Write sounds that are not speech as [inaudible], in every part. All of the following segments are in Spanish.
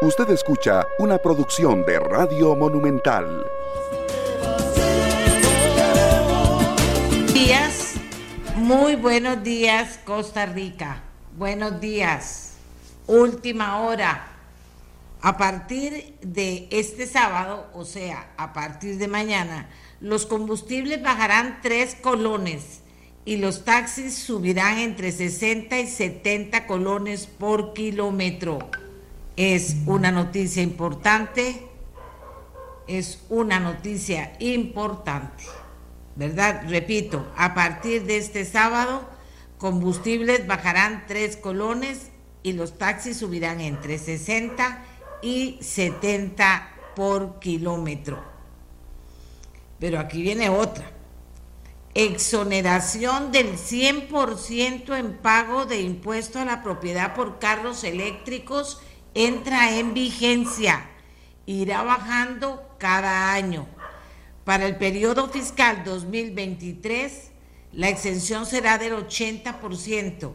Usted escucha una producción de Radio Monumental. Días, muy buenos días Costa Rica. Buenos días. Última hora. A partir de este sábado, o sea, a partir de mañana, los combustibles bajarán tres colones y los taxis subirán entre 60 y 70 colones por kilómetro. Es una noticia importante, es una noticia importante, ¿verdad? Repito, a partir de este sábado, combustibles bajarán tres colones y los taxis subirán entre 60 y 70 por kilómetro. Pero aquí viene otra. Exoneración del 100% en pago de impuesto a la propiedad por carros eléctricos entra en vigencia, irá bajando cada año. Para el periodo fiscal 2023, la exención será del 80%.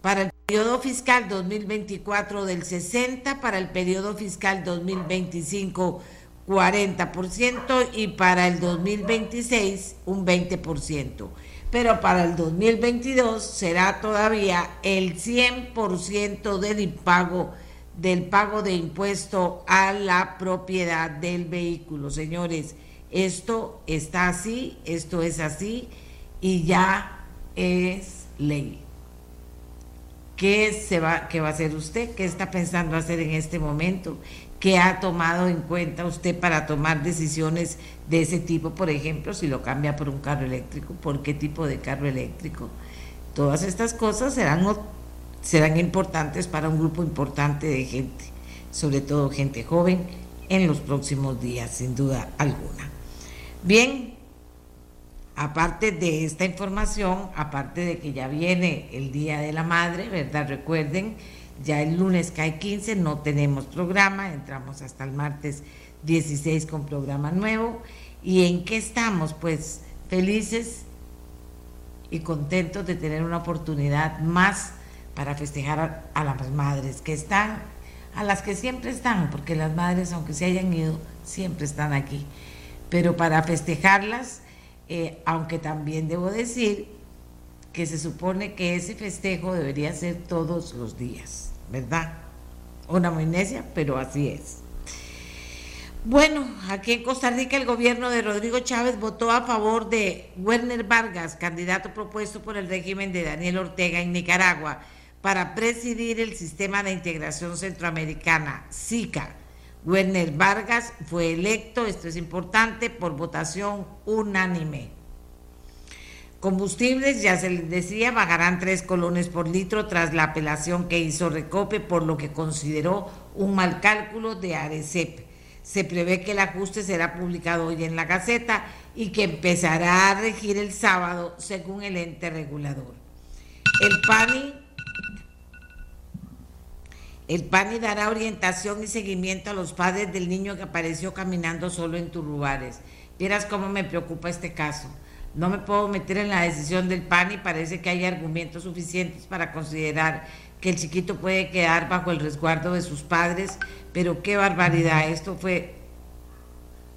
Para el periodo fiscal 2024 del 60%, para el periodo fiscal 2025 40% y para el 2026 un 20%. Pero para el 2022 será todavía el 100% del impago del pago de impuesto a la propiedad del vehículo. Señores, esto está así, esto es así y ya es ley. ¿Qué, se va, ¿Qué va a hacer usted? ¿Qué está pensando hacer en este momento? ¿Qué ha tomado en cuenta usted para tomar decisiones de ese tipo? Por ejemplo, si lo cambia por un carro eléctrico, ¿por qué tipo de carro eléctrico? Todas estas cosas serán serán importantes para un grupo importante de gente, sobre todo gente joven, en los próximos días, sin duda alguna. Bien, aparte de esta información, aparte de que ya viene el Día de la Madre, ¿verdad? Recuerden, ya el lunes cae 15, no tenemos programa, entramos hasta el martes 16 con programa nuevo. ¿Y en qué estamos? Pues felices y contentos de tener una oportunidad más para festejar a, las madres que están, a las que siempre están, porque las madres, aunque se hayan ido, siempre están aquí. Pero para festejarlas, eh, aunque también debo decir que se supone que ese festejo debería ser todos los días, ¿verdad? Una amnesia, pero así es. Bueno, aquí en Costa Rica el gobierno de Rodrigo Chávez votó a favor de Werner Vargas, candidato propuesto por el régimen de Daniel Ortega en Nicaragua para presidir el Sistema de Integración Centroamericana, SICA. Werner Vargas fue electo, esto es importante, por votación unánime. Combustibles, ya se les decía, bajarán tres colones por litro tras la apelación que hizo Recope por lo que consideró un mal cálculo de ARECEP. Se prevé que el ajuste será publicado hoy en la Gaceta y que empezará a regir el sábado según el ente regulador. El PANI el PANI dará orientación y seguimiento a los padres del niño que apareció caminando solo en Turrubares. Vieras cómo me preocupa este caso. No me puedo meter en la decisión del PANI, parece que hay argumentos suficientes para considerar que el chiquito puede quedar bajo el resguardo de sus padres, pero qué barbaridad, esto fue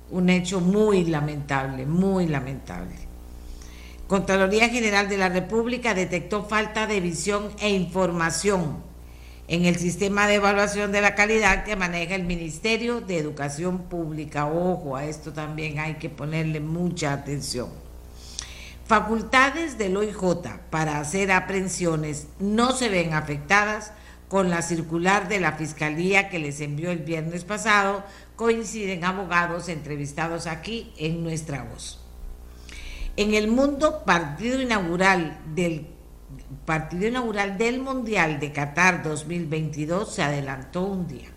un hecho muy lamentable, muy lamentable. Contraloría General de la República detectó falta de visión e información en el sistema de evaluación de la calidad que maneja el Ministerio de Educación Pública. Ojo, a esto también hay que ponerle mucha atención. Facultades del OIJ para hacer aprehensiones no se ven afectadas con la circular de la Fiscalía que les envió el viernes pasado, coinciden abogados entrevistados aquí en nuestra voz. En el mundo, partido inaugural del partido inaugural del Mundial de Qatar 2022 se adelantó un día.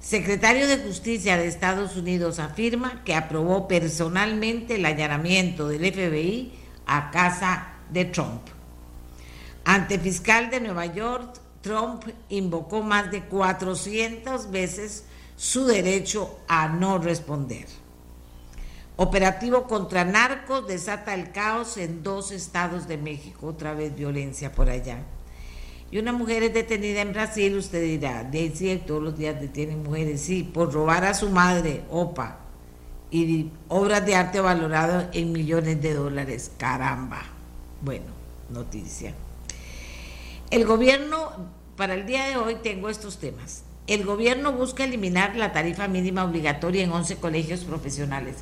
Secretario de Justicia de Estados Unidos afirma que aprobó personalmente el allanamiento del FBI a casa de Trump. Ante fiscal de Nueva York, Trump invocó más de 400 veces su derecho a no responder. Operativo contra narcos desata el caos en dos estados de México, otra vez violencia por allá. y una mujer es detenida en Brasil, usted dirá, de todos los días detienen mujeres, sí, por robar a su madre, opa, y obras de arte valorado en millones de dólares, caramba. Bueno, noticia. El gobierno, para el día de hoy tengo estos temas. El gobierno busca eliminar la tarifa mínima obligatoria en 11 colegios profesionales.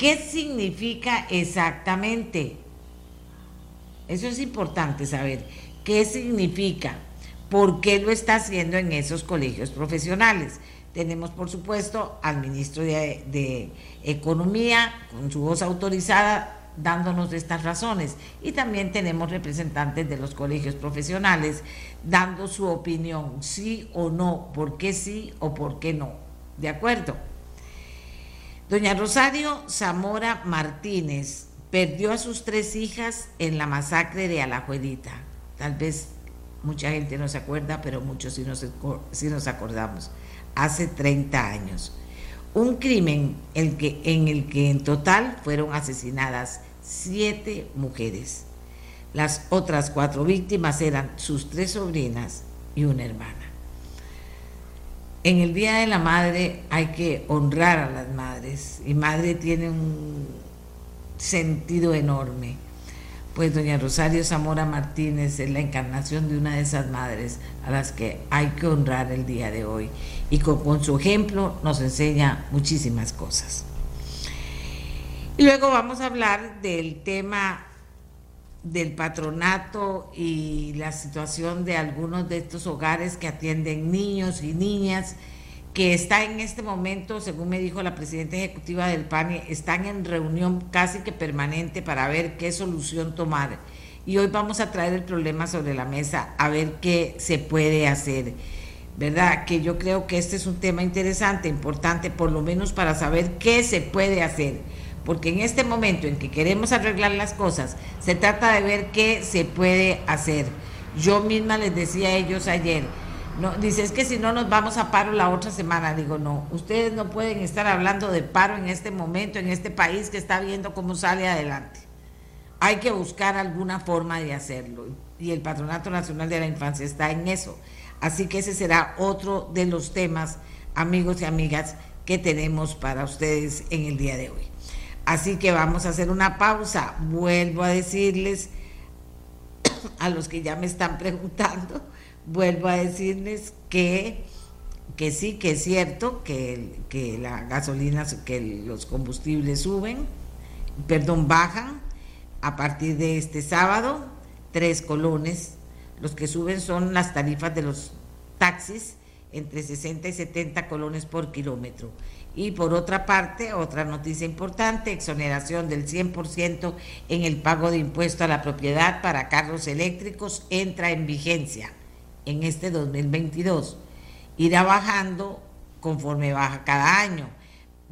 ¿Qué significa exactamente? Eso es importante saber. ¿Qué significa? ¿Por qué lo está haciendo en esos colegios profesionales? Tenemos, por supuesto, al ministro de, Economía con su voz autorizada dándonos estas razones. Y también tenemos representantes de los colegios profesionales dando su opinión, sí o no, por qué sí o por qué no. ¿De acuerdo? Doña Rosario Zamora Martínez perdió a sus tres hijas en la masacre de Alajuelita. Tal vez mucha gente no se acuerda, pero muchos sí nos, nos acordamos. Hace 30 años. Un crimen en el que en total fueron asesinadas siete mujeres. Las otras cuatro víctimas eran sus tres sobrinas y una hermana. En el Día de la Madre hay que honrar a las madres. Y madre tiene un sentido enorme. Pues doña Rosario Zamora Martínez es la encarnación de una de esas madres a las que hay que honrar el día de hoy. Y con, su ejemplo nos enseña muchísimas cosas. Y luego vamos a hablar del tema del patronato y la situación de algunos de estos hogares que atienden niños y niñas que está en este momento, según me dijo la presidenta ejecutiva del PANI, están en reunión casi que permanente para ver qué solución tomar. Y hoy vamos a traer el problema sobre la mesa, a ver qué se puede hacer. ¿Verdad? Que yo creo que este es un tema interesante, importante, por lo menos para saber qué se puede hacer. Porque en este momento en que queremos arreglar las cosas, se trata de ver qué se puede hacer. Yo misma les decía a ellos ayer, no, dice, es que si no nos vamos a paro la otra semana. Digo, no, ustedes no pueden estar hablando de paro en este momento, en este país que está viendo cómo sale adelante. Hay que buscar alguna forma de hacerlo. Y el Patronato Nacional de la Infancia está en eso. Así que ese será otro de los temas, amigos y amigas, que tenemos para ustedes en el día de hoy. Así que vamos a hacer una pausa. Vuelvo a decirles a los que ya me están preguntando vuelvo a decirles que, que sí, que es cierto que, que la gasolina, que los combustibles suben, perdón, bajan a partir de este sábado, tres colones. Los que suben son las tarifas de los taxis, entre 60 y 70 colones por kilómetro. Y por otra parte, otra noticia importante, exoneración del 100% en el pago de impuesto a la propiedad para carros eléctricos entra en vigencia en este 2022. Irá bajando conforme baja cada año.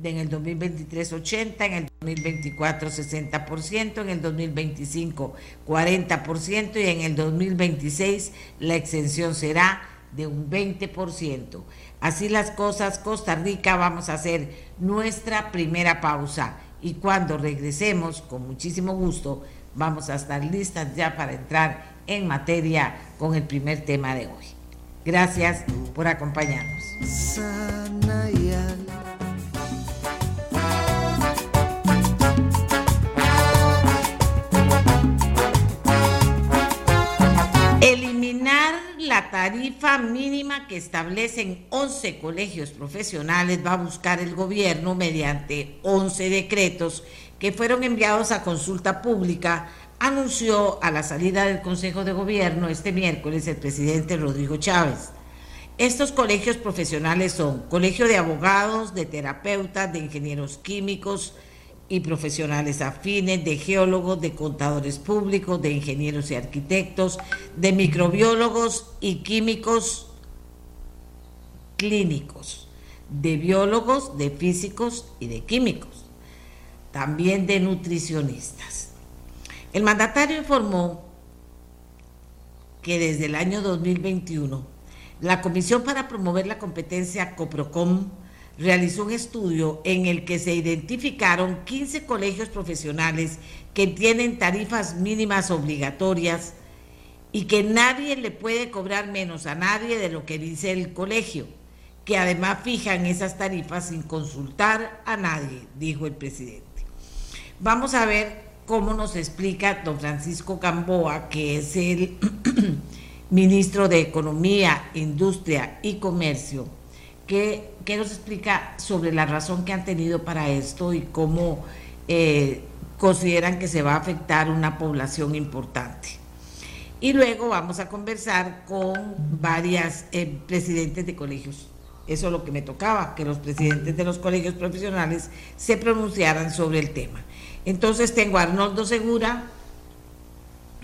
En el 2023 80, en el 2024 60%, en el 2025 40% y en el 2026 la exención será de un 20%. Así las cosas, Costa Rica, vamos a hacer nuestra primera pausa y cuando regresemos, con muchísimo gusto, vamos a estar listas ya para entrar en materia con el primer tema de hoy. Gracias por acompañarnos. La tarifa mínima que establecen 11 colegios profesionales va a buscar el gobierno mediante 11 decretos que fueron enviados a consulta pública anunció a la salida del Consejo de Gobierno este miércoles el presidente Rodrigo Chávez. Estos colegios profesionales son Colegio de Abogados, de Terapeutas, de Ingenieros Químicos y profesionales afines, de geólogos, de contadores públicos, de ingenieros y arquitectos, de microbiólogos y químicos clínicos, de biólogos, de físicos y de químicos, también de nutricionistas. El mandatario informó que desde el año 2021 la Comisión para Promover la Competencia COPROCOM realizó un estudio en el que se identificaron 15 colegios profesionales que tienen tarifas mínimas obligatorias y que nadie le puede cobrar menos a nadie de lo que dice el colegio, que además fijan esas tarifas sin consultar a nadie, dijo el presidente. Vamos a ver cómo nos explica don Francisco Camboa, que es el [clears throat] ministro de Economía, Industria y Comercio, que, nos explica sobre la razón que han tenido para esto y cómo eh, consideran que se va a afectar una población importante. Y luego vamos a conversar con varias eh, presidentes de colegios. Eso es lo que me tocaba, que los presidentes de los colegios profesionales se pronunciaran sobre el tema. Entonces tengo a Arnoldo Segura,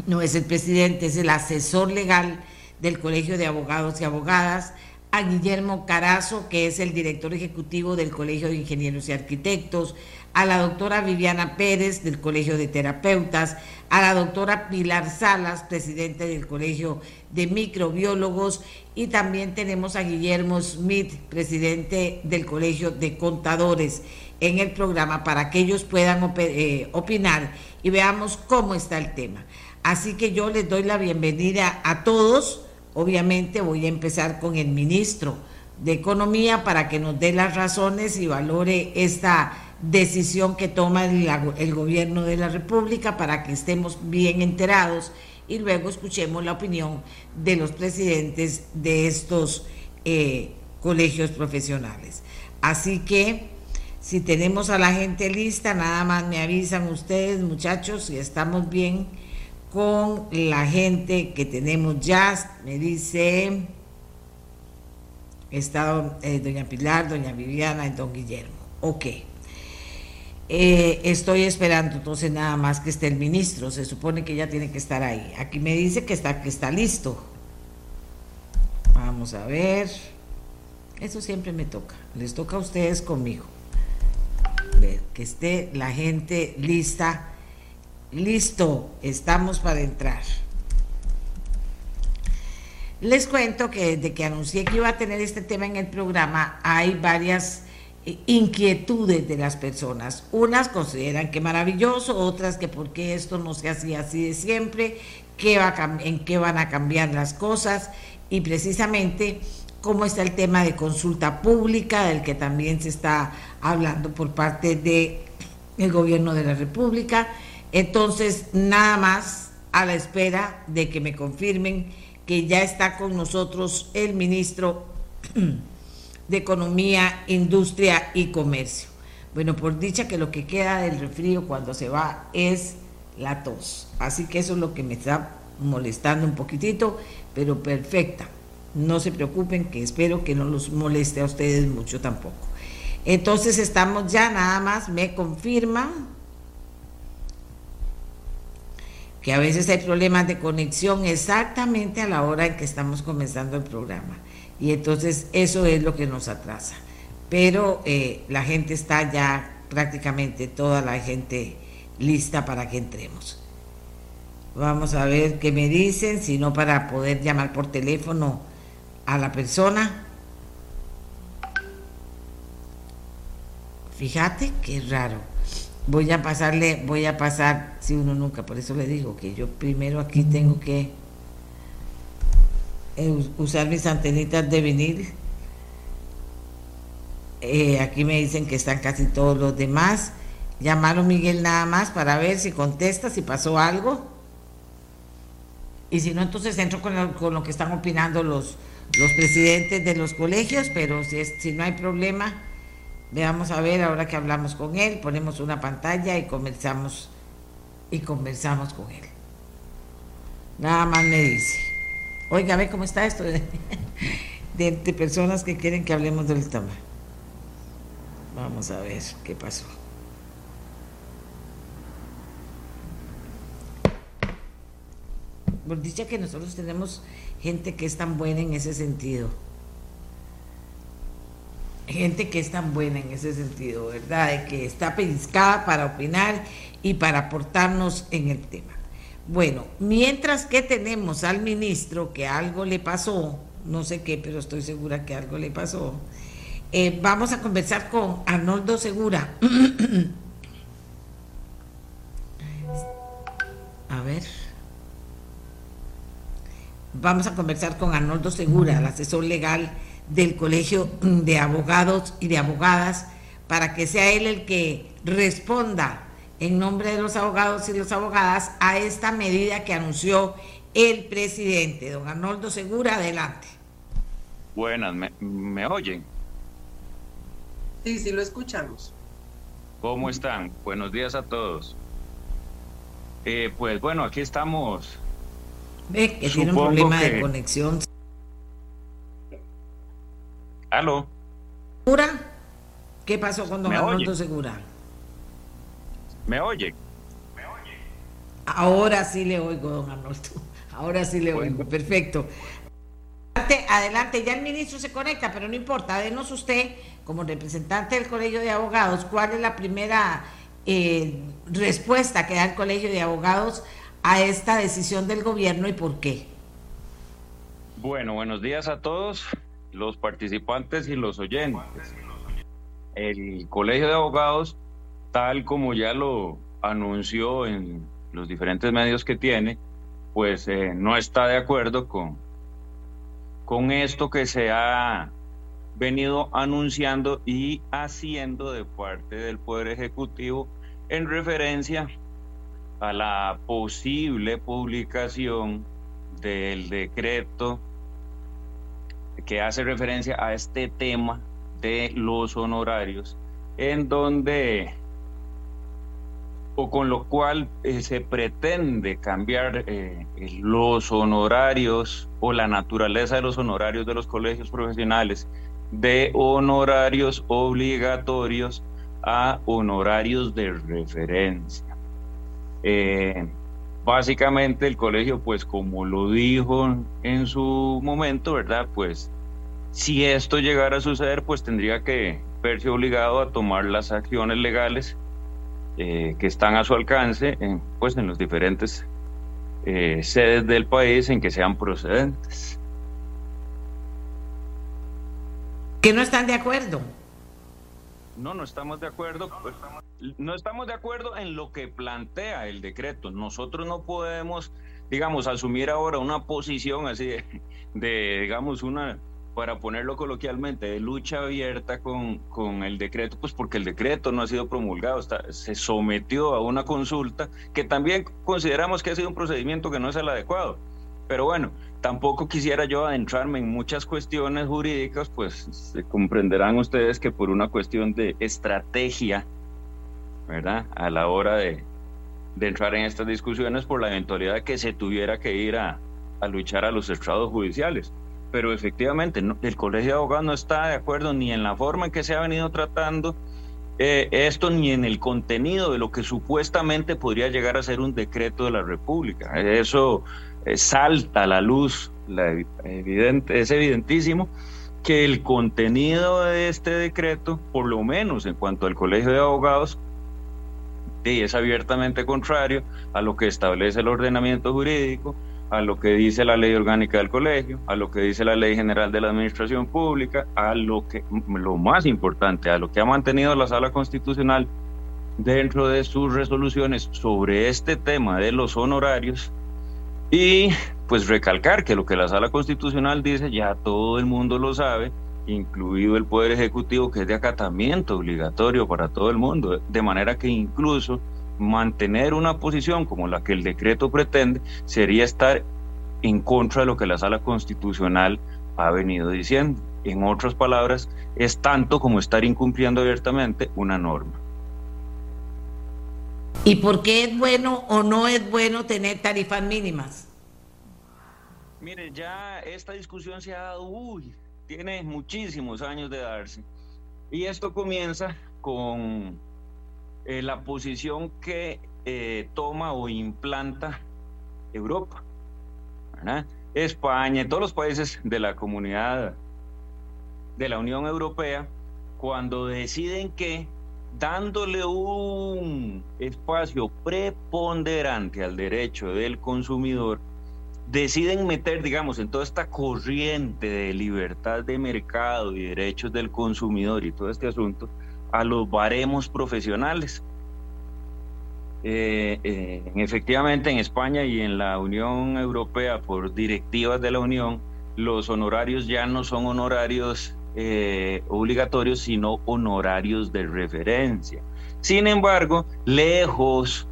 no es el presidente, es el asesor legal del Colegio de Abogados y Abogadas, a Guillermo Carazo, que es el director ejecutivo del Colegio de Ingenieros y Arquitectos, a la doctora Viviana Pérez del Colegio de Terapeutas, a la doctora Pilar Salas, presidente del Colegio de Microbiólogos, y también tenemos a Guillermo Smith, presidente del Colegio de Contadores, en el programa para que ellos puedan eh, opinar y veamos cómo está el tema. Así que yo les doy la bienvenida a todos. Obviamente voy a empezar con el ministro de Economía para que nos dé las razones y valore esta decisión que toma el, gobierno de la República para que estemos bien enterados y luego escuchemos la opinión de los presidentes de estos eh, colegios profesionales. Así que si tenemos a la gente lista, nada más me avisan ustedes muchachos si estamos bien con la gente que tenemos ya. Me dice, está eh, doña Pilar, doña Viviana y don Guillermo. Ok. Eh, estoy esperando entonces nada más que esté el ministro, se supone que ya tiene que estar ahí. Aquí me dice que está, que está listo. Vamos a ver. Eso siempre me toca. Les toca a ustedes conmigo. Ver, que esté la gente lista. Listo, estamos para entrar. Les cuento que desde que anuncié que iba a tener este tema en el programa, hay varias inquietudes de las personas. Unas consideran que maravilloso, otras que por qué esto no se hacía así de siempre, qué va en qué van a cambiar las cosas y precisamente cómo está el tema de consulta pública, del que también se está hablando por parte del el gobierno de la República. Entonces, nada más a la espera de que me confirmen que ya está con nosotros el ministro [clears throat] de Economía, Industria y Comercio. Bueno, por dicha que lo que queda del resfrío cuando se va es la tos. Así que eso es lo que me está molestando un poquitito, pero perfecta. No se preocupen, que espero que no los moleste a ustedes mucho tampoco. Entonces estamos ya, nada más me confirman que a veces hay problemas de conexión exactamente a la hora en que estamos comenzando el programa y entonces eso es lo que nos atrasa. Pero eh, la gente está ya prácticamente toda la gente lista para que entremos. Vamos a ver qué me dicen, si no para poder llamar por teléfono a la persona. Fíjate qué raro. Voy a pasarle, voy a pasar, si uno nunca, por eso le digo que yo primero aquí tengo que eh, usar mis antenitas de vinil. Eh, aquí me dicen que están casi todos los demás. Llamaron Miguel nada más para ver si contesta, si pasó algo. Y si no, entonces entro con lo, con lo que están opinando los, los presidentes de los colegios, pero si, es, si no hay problema, veamos a ver ahora que hablamos con él, ponemos una pantalla y conversamos y conversamos con él. Nada más me dice. Oiga, ve cómo está esto [laughs] de, personas que quieren que hablemos del tema. Vamos a ver qué pasó. Por dicha que nosotros tenemos gente que es tan buena en ese sentido. Gente que es tan buena en ese sentido, ¿verdad? De que está pellizcada para opinar y para aportarnos en el tema. Bueno, mientras que tenemos al ministro que algo le pasó, no sé qué, pero estoy segura que algo le pasó, eh, vamos a conversar con Arnoldo Segura. [clears throat] a ver. vamos a conversar con Arnoldo Segura, el asesor legal del Colegio de Abogados y de Abogadas, para que sea él el que responda en nombre de los abogados y las abogadas a esta medida que anunció el presidente. Don Arnoldo Segura, adelante. Buenas, ¿me, oyen? Sí, sí, lo escuchamos. ¿Cómo están? Buenos días a todos. Eh, pues bueno, aquí estamos. Ve que tiene un problema de conexión. ¿Aló? ¿Segura? ¿Qué pasó con don Arnoldo Segura? ¿Me oye? Ahora sí le oigo, don Arnoldo. Ahora sí le oigo. Perfecto. Adelante, ya el ministro se conecta, pero no importa. Denos usted, como representante del Colegio de Abogados, cuál es la primera eh, respuesta que da el Colegio de Abogados a esta decisión del gobierno y por qué. Bueno, buenos días a todos los participantes y los oyentes. El Colegio de Abogados tal como ya lo anunció en los diferentes medios que tiene, pues eh, no está de acuerdo con, con esto que se ha venido anunciando y haciendo de parte del Poder Ejecutivo en referencia a la posible publicación del decreto que hace referencia a este tema de los honorarios, en donde o con lo cual eh, se pretende cambiar eh, los honorarios o la naturaleza de los honorarios de los colegios profesionales de honorarios obligatorios a honorarios de referencia. Eh, básicamente el colegio, pues como lo dijo en su momento, ¿verdad? Pues si esto llegara a suceder, pues tendría que verse obligado a tomar las acciones legales eh, que están a su alcance en, pues, en los diferentes eh, sedes del país en que sean procedentes. ¿Que no están de acuerdo? No, no estamos de acuerdo. No estamos de acuerdo en lo que plantea el decreto. Nosotros no podemos, digamos, asumir ahora una posición así de digamos, una para ponerlo coloquialmente, de lucha abierta con, con, el decreto, pues porque el decreto no ha sido promulgado, está, se sometió a una consulta que también consideramos que ha sido un procedimiento que no es el adecuado. Pero bueno, tampoco quisiera yo adentrarme en muchas cuestiones jurídicas, pues se comprenderán ustedes que por una cuestión de estrategia, ¿verdad? A la hora de, entrar en estas discusiones por la eventualidad que se tuviera que ir a, a luchar a los estrados judiciales pero efectivamente el Colegio de Abogados no está de acuerdo ni en la forma en que se ha venido tratando eh, esto ni en el contenido de lo que supuestamente podría llegar a ser un decreto de la República. Eso eh, salta a la luz, evidente, es evidentísimo que el contenido de este decreto, por lo menos en cuanto al Colegio de Abogados, es abiertamente contrario a lo que establece el ordenamiento jurídico, a lo que dice la ley orgánica del colegio, a lo que dice la ley general de la administración pública, a lo que, lo más importante, a lo que ha mantenido la sala constitucional dentro de sus resoluciones sobre este tema de los honorarios y pues recalcar que lo que la sala constitucional dice ya todo el mundo lo sabe, incluido el Poder Ejecutivo, que es de acatamiento obligatorio para todo el mundo, de manera que incluso mantener una posición como la que el decreto pretende sería estar en contra de lo que la sala constitucional ha venido diciendo. En otras palabras, es tanto como estar incumpliendo abiertamente una norma. ¿Y por qué es bueno o no es bueno tener tarifas mínimas? Mire, ya esta discusión se ha dado, uy, tiene muchísimos años de darse. Y esto comienza con eh, la posición que eh, toma o implanta Europa, España, todos los países de la comunidad de la Unión Europea, cuando deciden que dándole un espacio preponderante al derecho del consumidor, deciden meter, digamos, en toda esta corriente de libertad de mercado y derechos del consumidor y todo este asunto, a los baremos profesionales. eh, eh, efectivamente en España y en la Unión Europea por directivas de la Unión, los honorarios ya no son honorarios eh, obligatorios, sino honorarios de referencia. Sin embargo, lejos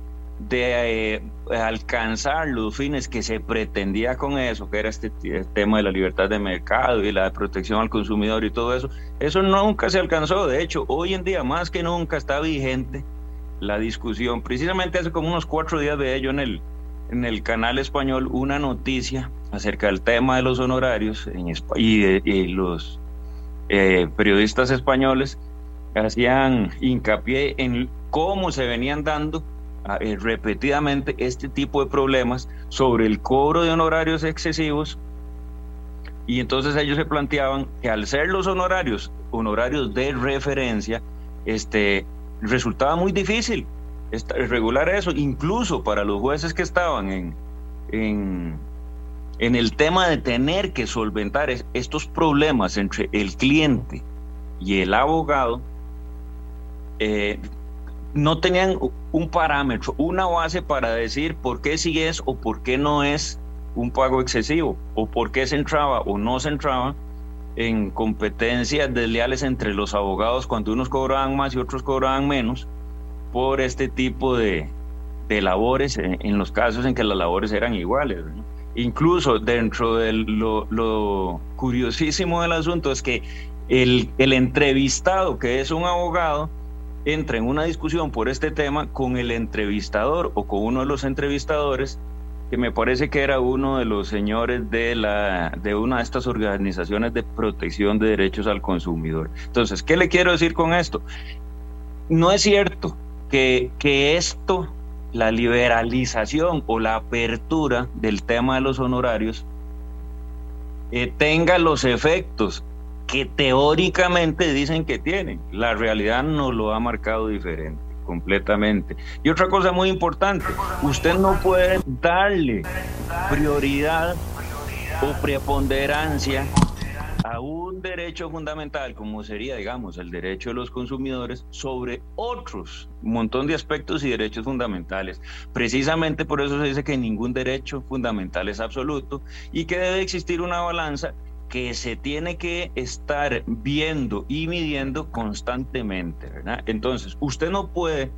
de eh, alcanzar los fines que se pretendía con eso, que era este tema de la libertad de mercado y la protección al consumidor y todo eso, eso nunca se alcanzó. De hecho, hoy en día más que nunca está vigente la discusión. Precisamente hace como unos cuatro días de ello en el, en el canal español una noticia acerca del tema de los honorarios en, y, y los eh, periodistas españoles hacían hincapié en cómo se venían dando eh, repetidamente este tipo de problemas sobre el cobro de honorarios excesivos. Y entonces ellos se planteaban que al ser los honorarios honorarios de referencia este resultaba muy difícil regular eso incluso para los jueces que estaban en, en, en el tema de tener que solventar estos problemas entre el cliente y el abogado eh, no tenían un parámetro, una base para decir por qué sí es o por qué no es un pago excesivo, o por qué se entraba o no se entraba en competencias desleales entre los abogados cuando unos cobraban más y otros cobraban menos por este tipo de, labores en, los casos en que las labores eran iguales. Incluso dentro de lo, curiosísimo del asunto es que el, el entrevistado, que es un abogado, entra en una discusión por este tema con el entrevistador o con uno de los entrevistadores, que me parece que era uno de los señores de, la, de una de estas organizaciones de protección de derechos al consumidor. Entonces, ¿qué le quiero decir con esto? No es cierto que, que esto, la liberalización o la apertura del tema de los honorarios, eh, tenga los efectos que teóricamente dicen que tienen. La realidad nos lo ha marcado diferente, completamente. Y otra cosa muy importante, usted no puede darle prioridad o preponderancia a un derecho fundamental como sería, digamos, el derecho de los consumidores sobre otros, un montón de aspectos y derechos fundamentales. Precisamente por eso se dice que ningún derecho fundamental es absoluto y que debe existir una balanza que se tiene que estar viendo y midiendo constantemente, ¿verdad? Entonces, usted no puede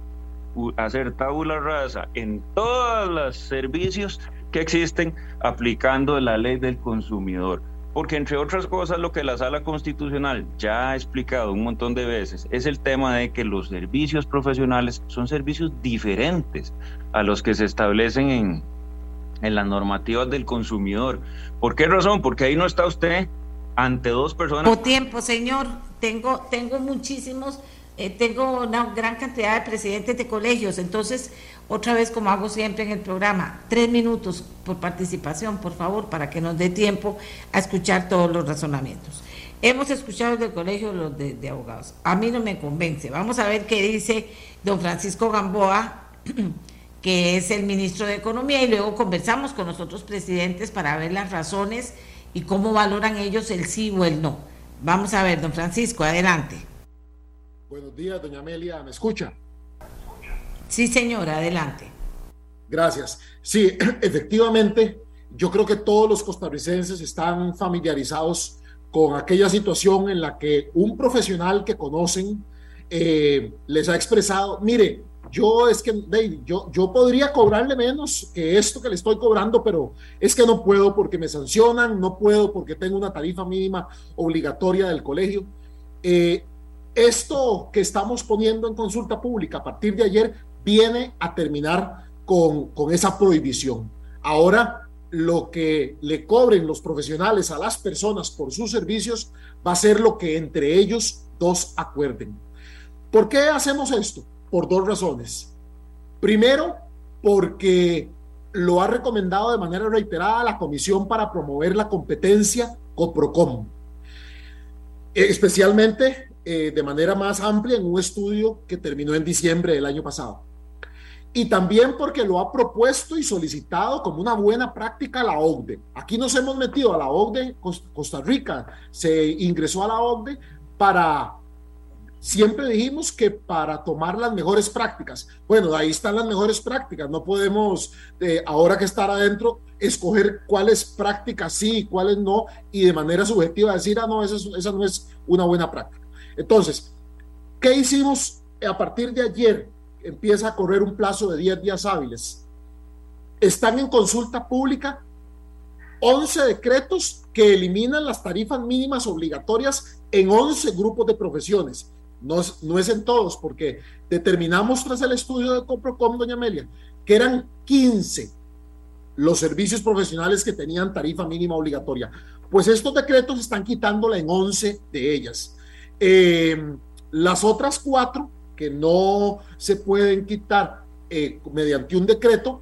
hacer tabula rasa en todos los servicios que existen aplicando la ley del consumidor. Porque entre otras cosas lo que la sala constitucional ya ha explicado un montón de veces es el tema de que los servicios profesionales son servicios diferentes a los que se establecen en, en las normativas del consumidor. ¿Por qué razón? Porque ahí no está usted ante dos personas. Por tiempo, señor. Tengo, tengo muchísimos, eh, tengo una gran cantidad de presidentes de colegios. Entonces, otra vez, como hago siempre en el programa, tres minutos por participación, por favor, para que nos dé tiempo a escuchar todos los razonamientos. Hemos escuchado del colegio los de, de abogados. A mí no me convence. Vamos a ver qué dice don Francisco Gamboa [clears throat] que es el ministro de Economía, y luego conversamos con los otros presidentes para ver las razones y cómo valoran ellos el sí o el no. Vamos a ver, don Francisco, adelante. Buenos días, doña Amelia, ¿me escucha? Sí, señora, adelante. Gracias. Sí, [clears throat] efectivamente, yo creo que todos los costarricenses están familiarizados con aquella situación en la que un profesional que conocen eh, les ha expresado, mire, yo es que, David, yo, yo podría cobrarle menos que esto que le estoy cobrando, pero es que no puedo porque me sancionan, no puedo porque tengo una tarifa mínima obligatoria del colegio. Eh, esto que estamos poniendo en consulta pública a partir de ayer viene a terminar con, con esa prohibición. Ahora, lo que le cobren los profesionales a las personas por sus servicios va a ser lo que entre ellos dos acuerden. ¿Por qué hacemos esto? por dos razones. Primero, porque lo ha recomendado de manera reiterada la Comisión para promover la competencia COPROCOM, especialmente eh, de manera más amplia en un estudio que terminó en diciembre del año pasado. Y también porque lo ha propuesto y solicitado como una buena práctica la OCDE. Aquí nos hemos metido a la OCDE, Costa Rica se ingresó a la OCDE para siempre dijimos que para tomar las mejores prácticas, bueno, ahí están las mejores prácticas, no podemos, eh, ahora que estar adentro, escoger cuáles prácticas sí y cuáles no, y de manera subjetiva decir, ah, no, esa, esa no es una buena práctica. Entonces, ¿qué hicimos a partir de ayer? Empieza a correr un plazo de 10 días hábiles. Están en consulta pública 11 decretos que eliminan las tarifas mínimas obligatorias en 11 grupos de profesiones. No es, no es en todos, porque determinamos tras el estudio de Coprocom, doña Amelia, que eran 15 los servicios profesionales que tenían tarifa mínima obligatoria. Pues estos decretos están quitándola en 11 de ellas. Eh, las otras cuatro que no se pueden quitar eh, mediante un decreto,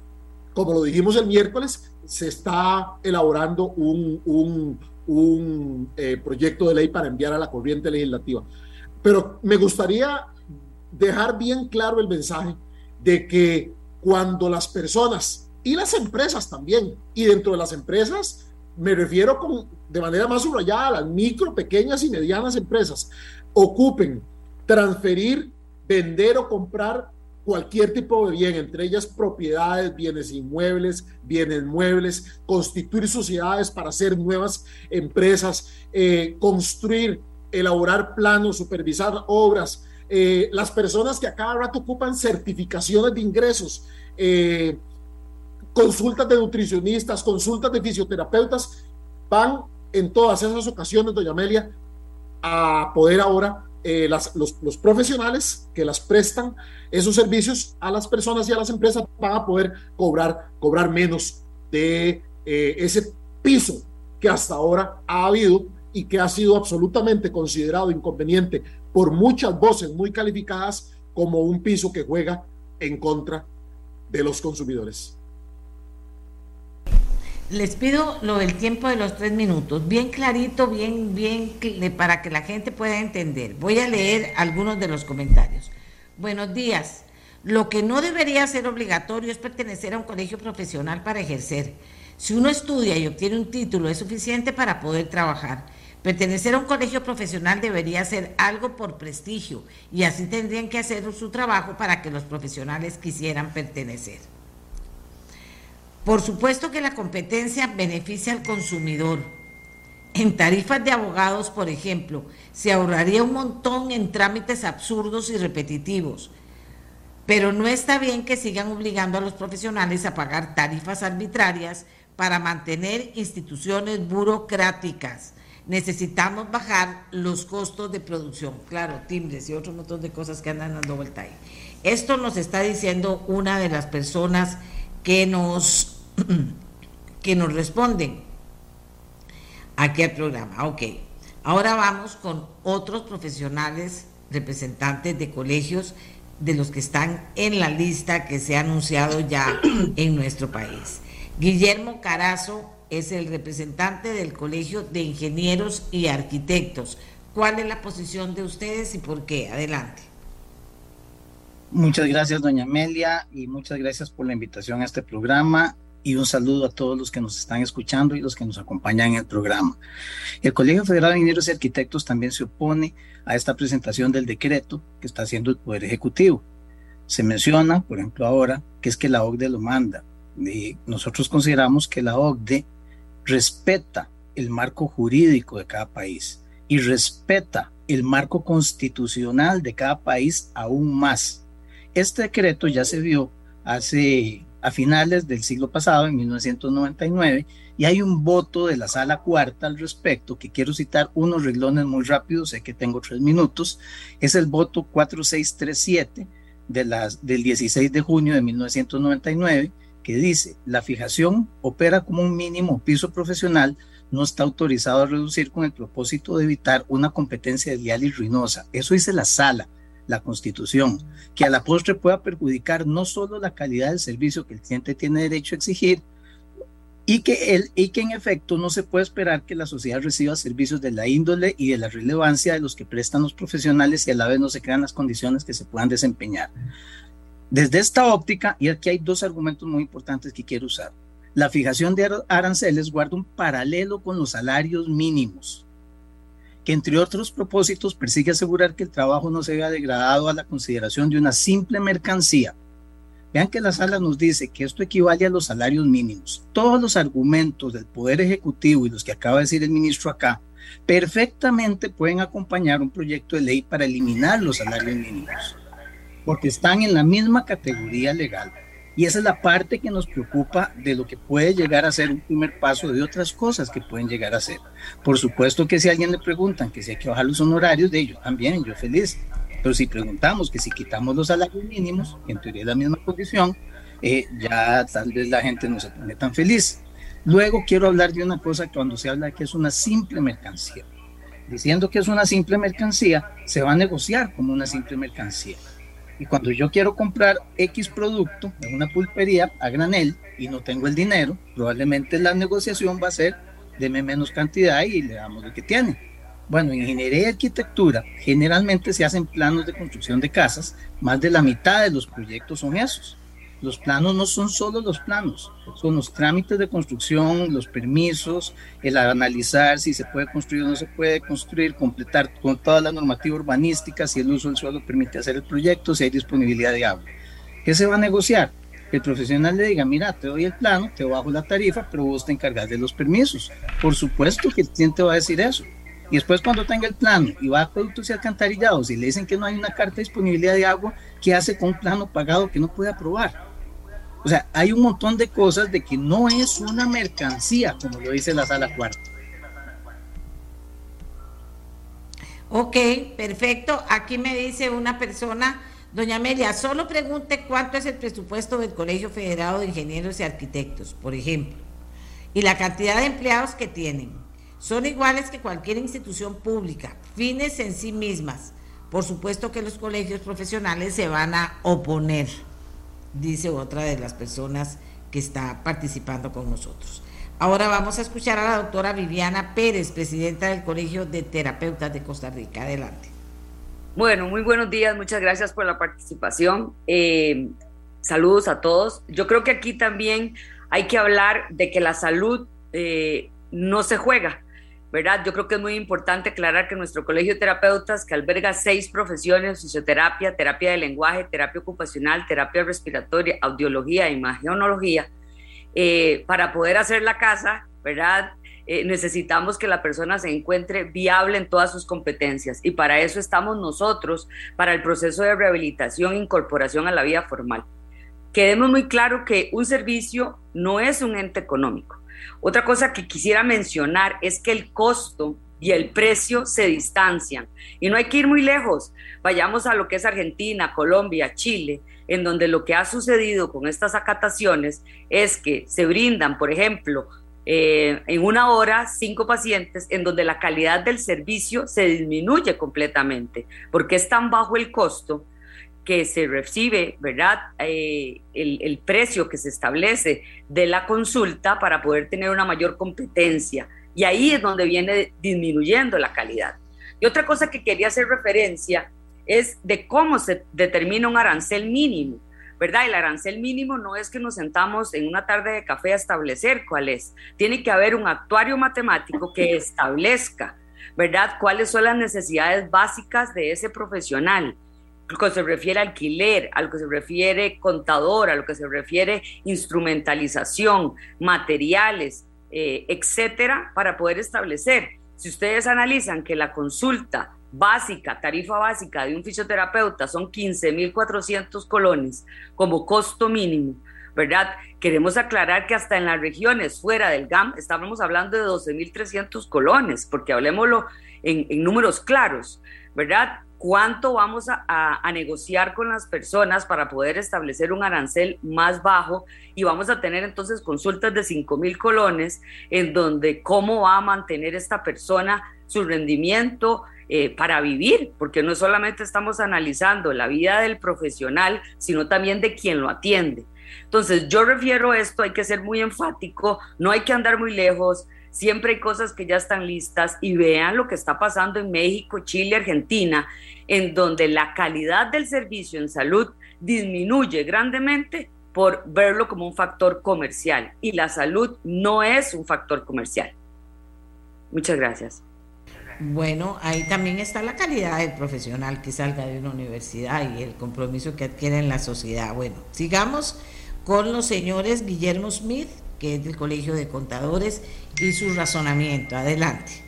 como lo dijimos el miércoles, se está elaborando un, un, un eh, proyecto de ley para enviar a la corriente legislativa. Pero me gustaría dejar bien claro el mensaje de que cuando las personas y las empresas también, y dentro de las empresas me refiero con, de manera más subrayada a las micro, pequeñas y medianas empresas, ocupen transferir, vender o comprar cualquier tipo de bien, entre ellas propiedades, bienes inmuebles, bienes muebles, constituir sociedades para hacer nuevas empresas, eh, construir elaborar planos, supervisar obras, eh, las personas que a cada rato ocupan certificaciones de ingresos, eh, consultas de nutricionistas, consultas de fisioterapeutas, van en todas esas ocasiones, doña Amelia, a poder ahora eh, los, profesionales que las prestan esos servicios a las personas y a las empresas van a poder cobrar, cobrar menos de ese piso que hasta ahora ha habido y que ha sido absolutamente considerado inconveniente por muchas voces muy calificadas como un piso que juega en contra de los consumidores. Les pido lo del tiempo de los tres minutos, bien clarito, bien, bien, para que la gente pueda entender. Voy a leer algunos de los comentarios. Buenos días. Lo que no debería ser obligatorio es pertenecer a un colegio profesional para ejercer. Si uno estudia y obtiene un título es suficiente para poder trabajar. Pertenecer a un colegio profesional debería ser algo por prestigio y así tendrían que hacer su trabajo para que los profesionales quisieran pertenecer. Por supuesto que la competencia beneficia al consumidor. En tarifas de abogados, por ejemplo, se ahorraría un montón en trámites absurdos y repetitivos. Pero no está bien que sigan obligando a los profesionales a pagar tarifas arbitrarias para mantener instituciones burocráticas necesitamos bajar los costos de producción, claro, timbres y otro montón de cosas que andan dando vuelta ahí. Esto nos está diciendo una de las personas que nos, [clears throat] que nos responden aquí al programa. Ok, ahora vamos con otros profesionales, representantes de colegios, de los que están en la lista que se ha anunciado ya [clears throat] en nuestro país. Guillermo Carazo es el representante del Colegio de Ingenieros y Arquitectos. ¿Cuál es la posición de ustedes y por qué? Adelante. Muchas gracias, doña Amelia, y muchas gracias por la invitación a este programa y un saludo a todos los que nos están escuchando y los que nos acompañan en el programa. El Colegio Federal de Ingenieros y Arquitectos también se opone a esta presentación del decreto que está haciendo el Poder Ejecutivo. Se menciona, por ejemplo, ahora que es que la OCDE lo manda. Y nosotros consideramos que la OCDE respeta el marco jurídico de cada país y respeta el marco constitucional de cada país aún más. Este decreto ya se vio hace a finales del siglo pasado, en 1999, y hay un voto de la sala cuarta al respecto, que quiero citar unos reglones muy rápidos, sé que tengo tres minutos, es el voto 4637 de las, del 16 de junio de 1999, que dice, la fijación opera como un mínimo piso profesional, no está autorizado a reducir con el propósito de evitar una competencia desleal y ruinosa. Eso dice la sala, la constitución, que a la postre pueda perjudicar no solo la calidad del servicio que el cliente tiene derecho a exigir, y que, él, y que en efecto no se puede esperar que la sociedad reciba servicios de la índole y de la relevancia de los que prestan los profesionales y a la vez no se crean las condiciones que se puedan desempeñar. Desde esta óptica, y aquí hay dos argumentos muy importantes que quiero usar. La fijación de aranceles guarda un paralelo con los salarios mínimos que entre otros propósitos persigue asegurar que el trabajo no se vea degradado a la consideración de una simple mercancía. Vean que la sala nos dice que esto equivale a los salarios mínimos. Todos los argumentos del Poder Ejecutivo y los que acaba de decir el ministro acá, perfectamente pueden acompañar un proyecto de ley para eliminar los salarios mínimos, porque están en la misma categoría legal. Y esa es la parte que nos preocupa de lo que puede llegar a ser un primer paso de otras cosas que pueden llegar a ser. Por supuesto que si a alguien le preguntan que si hay que bajar los honorarios de ellos, también yo feliz. Pero si preguntamos que si quitamos los salarios mínimos, en teoría es la misma condición, eh, ya tal vez la gente no se pone tan feliz. Luego quiero hablar de una cosa cuando se habla que es una simple mercancía. Diciendo que es una simple mercancía, se va a negociar como una simple mercancía. Y cuando yo quiero comprar X producto en una pulpería a granel y no tengo el dinero, probablemente la negociación va a ser deme menos cantidad y le damos lo que tiene. Bueno, en ingeniería y arquitectura generalmente se hacen planos de construcción de casas, más de la mitad de los proyectos son esos. Los planos no son solo los planos, son los trámites de construcción, los permisos, el analizar si se puede construir o no se puede construir, completar con toda la normativa urbanística, si el uso del suelo permite hacer el proyecto, si hay disponibilidad de agua. ¿Qué se va a negociar? Que el profesional le diga, mira, te doy el plano, te bajo la tarifa, pero vos te encargas de los permisos. Por supuesto que el cliente va a decir eso. Y después cuando tenga el plano y va a productos y alcantarillados y le dicen que no hay una carta de disponibilidad de agua, ¿qué hace con un plano pagado que no puede aprobar? O sea, hay un montón de cosas de que no es una mercancía, como lo dice la sala cuarta. Ok, perfecto. Aquí me dice una persona, doña Amelia, solo pregunte cuánto es el presupuesto del Colegio Federado de Ingenieros y Arquitectos, por ejemplo, y la cantidad de empleados que tienen. Son iguales que cualquier institución pública, fines en sí mismas. Por supuesto que los colegios profesionales se van a oponer dice otra de las personas que está participando con nosotros. Ahora vamos a escuchar a la doctora Viviana Pérez, presidenta del Colegio de Terapeutas de Costa Rica. Adelante. Bueno, muy buenos días, muchas gracias por la participación. Eh, saludos a todos. Yo creo que aquí también hay que hablar de que la salud eh, no se juega. ¿Verdad? Yo creo que es muy importante aclarar que nuestro colegio de terapeutas, que alberga seis profesiones, fisioterapia, terapia de lenguaje, terapia ocupacional, terapia respiratoria, audiología, imagenología, eh, para poder hacer la casa, ¿verdad? Eh, necesitamos que la persona se encuentre viable en todas sus competencias y para eso estamos nosotros, para el proceso de rehabilitación e incorporación a la vida formal. Quedemos muy claro que un servicio no es un ente económico otra cosa que quisiera mencionar es que el costo y el precio se distancian. Y no hay que ir muy lejos. Vayamos a lo que es Argentina, Colombia, Chile, en donde lo que ha sucedido con estas acataciones es que se brindan, por ejemplo, eh, en una hora cinco pacientes en donde la calidad del servicio se disminuye completamente, porque es tan bajo el costo que se recibe, ¿verdad? Eh, el, precio que se establece de la consulta para poder tener una mayor competencia. Y ahí es donde viene disminuyendo la calidad. Y otra cosa que quería hacer referencia es de cómo se determina un arancel mínimo, ¿verdad? El arancel mínimo no es que nos sentamos en una tarde de café a establecer cuál es. Tiene que haber un actuario matemático que establezca, ¿verdad? Cuáles son las necesidades básicas de ese profesional lo que se refiere a alquiler, a lo que se refiere contador, a lo que se refiere instrumentalización, materiales, eh, etcétera, para poder establecer. Si ustedes analizan que la consulta básica, tarifa básica de un fisioterapeuta son 15.400 colones como costo mínimo, ¿verdad? Queremos aclarar que hasta en las regiones fuera del GAM estábamos hablando de 12.300 colones, porque hablemoslo en, en números claros, ¿verdad? Cuánto vamos a, negociar con las personas para poder establecer un arancel más bajo y vamos a tener entonces consultas de 5 mil colones en donde cómo va a mantener esta persona su rendimiento eh, para vivir, porque no solamente estamos analizando la vida del profesional, sino también de quien lo atiende. Entonces, yo refiero esto, hay que ser muy enfático, no hay que andar muy lejos, siempre hay cosas que ya están listas y vean lo que está pasando en México, Chile, Argentina, en donde la calidad del servicio en salud disminuye grandemente por verlo como un factor comercial y la salud no es un factor comercial. Muchas gracias. Bueno, ahí también está la calidad del profesional que salga de una universidad y el compromiso que adquiere en la sociedad. Bueno, sigamos con los señores Guillermo Smith, que es del Colegio de Contadores, y su razonamiento. Adelante.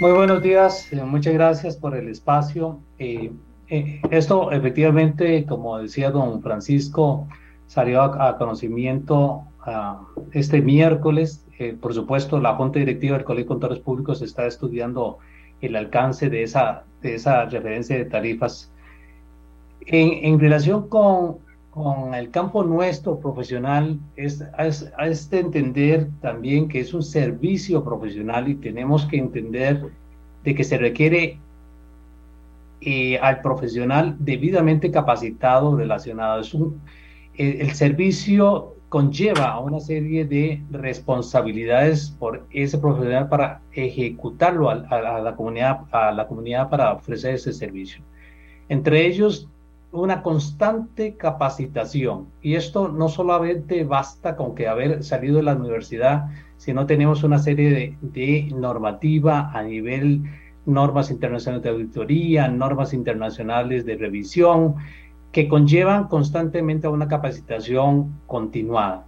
Muy buenos días, eh, muchas gracias por el espacio. Eh, eh, esto efectivamente, como decía don Francisco, salió a, conocimiento ah, este miércoles. por supuesto, la Junta Directiva del Colegio de Contadores Públicos está estudiando el alcance de esa, de esa referencia de tarifas. En, en relación con, con, el campo nuestro profesional, es, es, es, de entender también que es un servicio profesional y tenemos que entender de que se requiere eh, al profesional debidamente capacitado relacionado. Es un, el, servicio conlleva a una serie de responsabilidades por ese profesional para ejecutarlo a, la comunidad, a la comunidad para ofrecer ese servicio. Entre ellos, una constante capacitación. Y esto no solamente basta con que haber salido de la universidad, sino tenemos una serie de, de normativa a nivel normas internacionales de auditoría, normas internacionales de revisión, que conllevan constantemente a una capacitación continuada.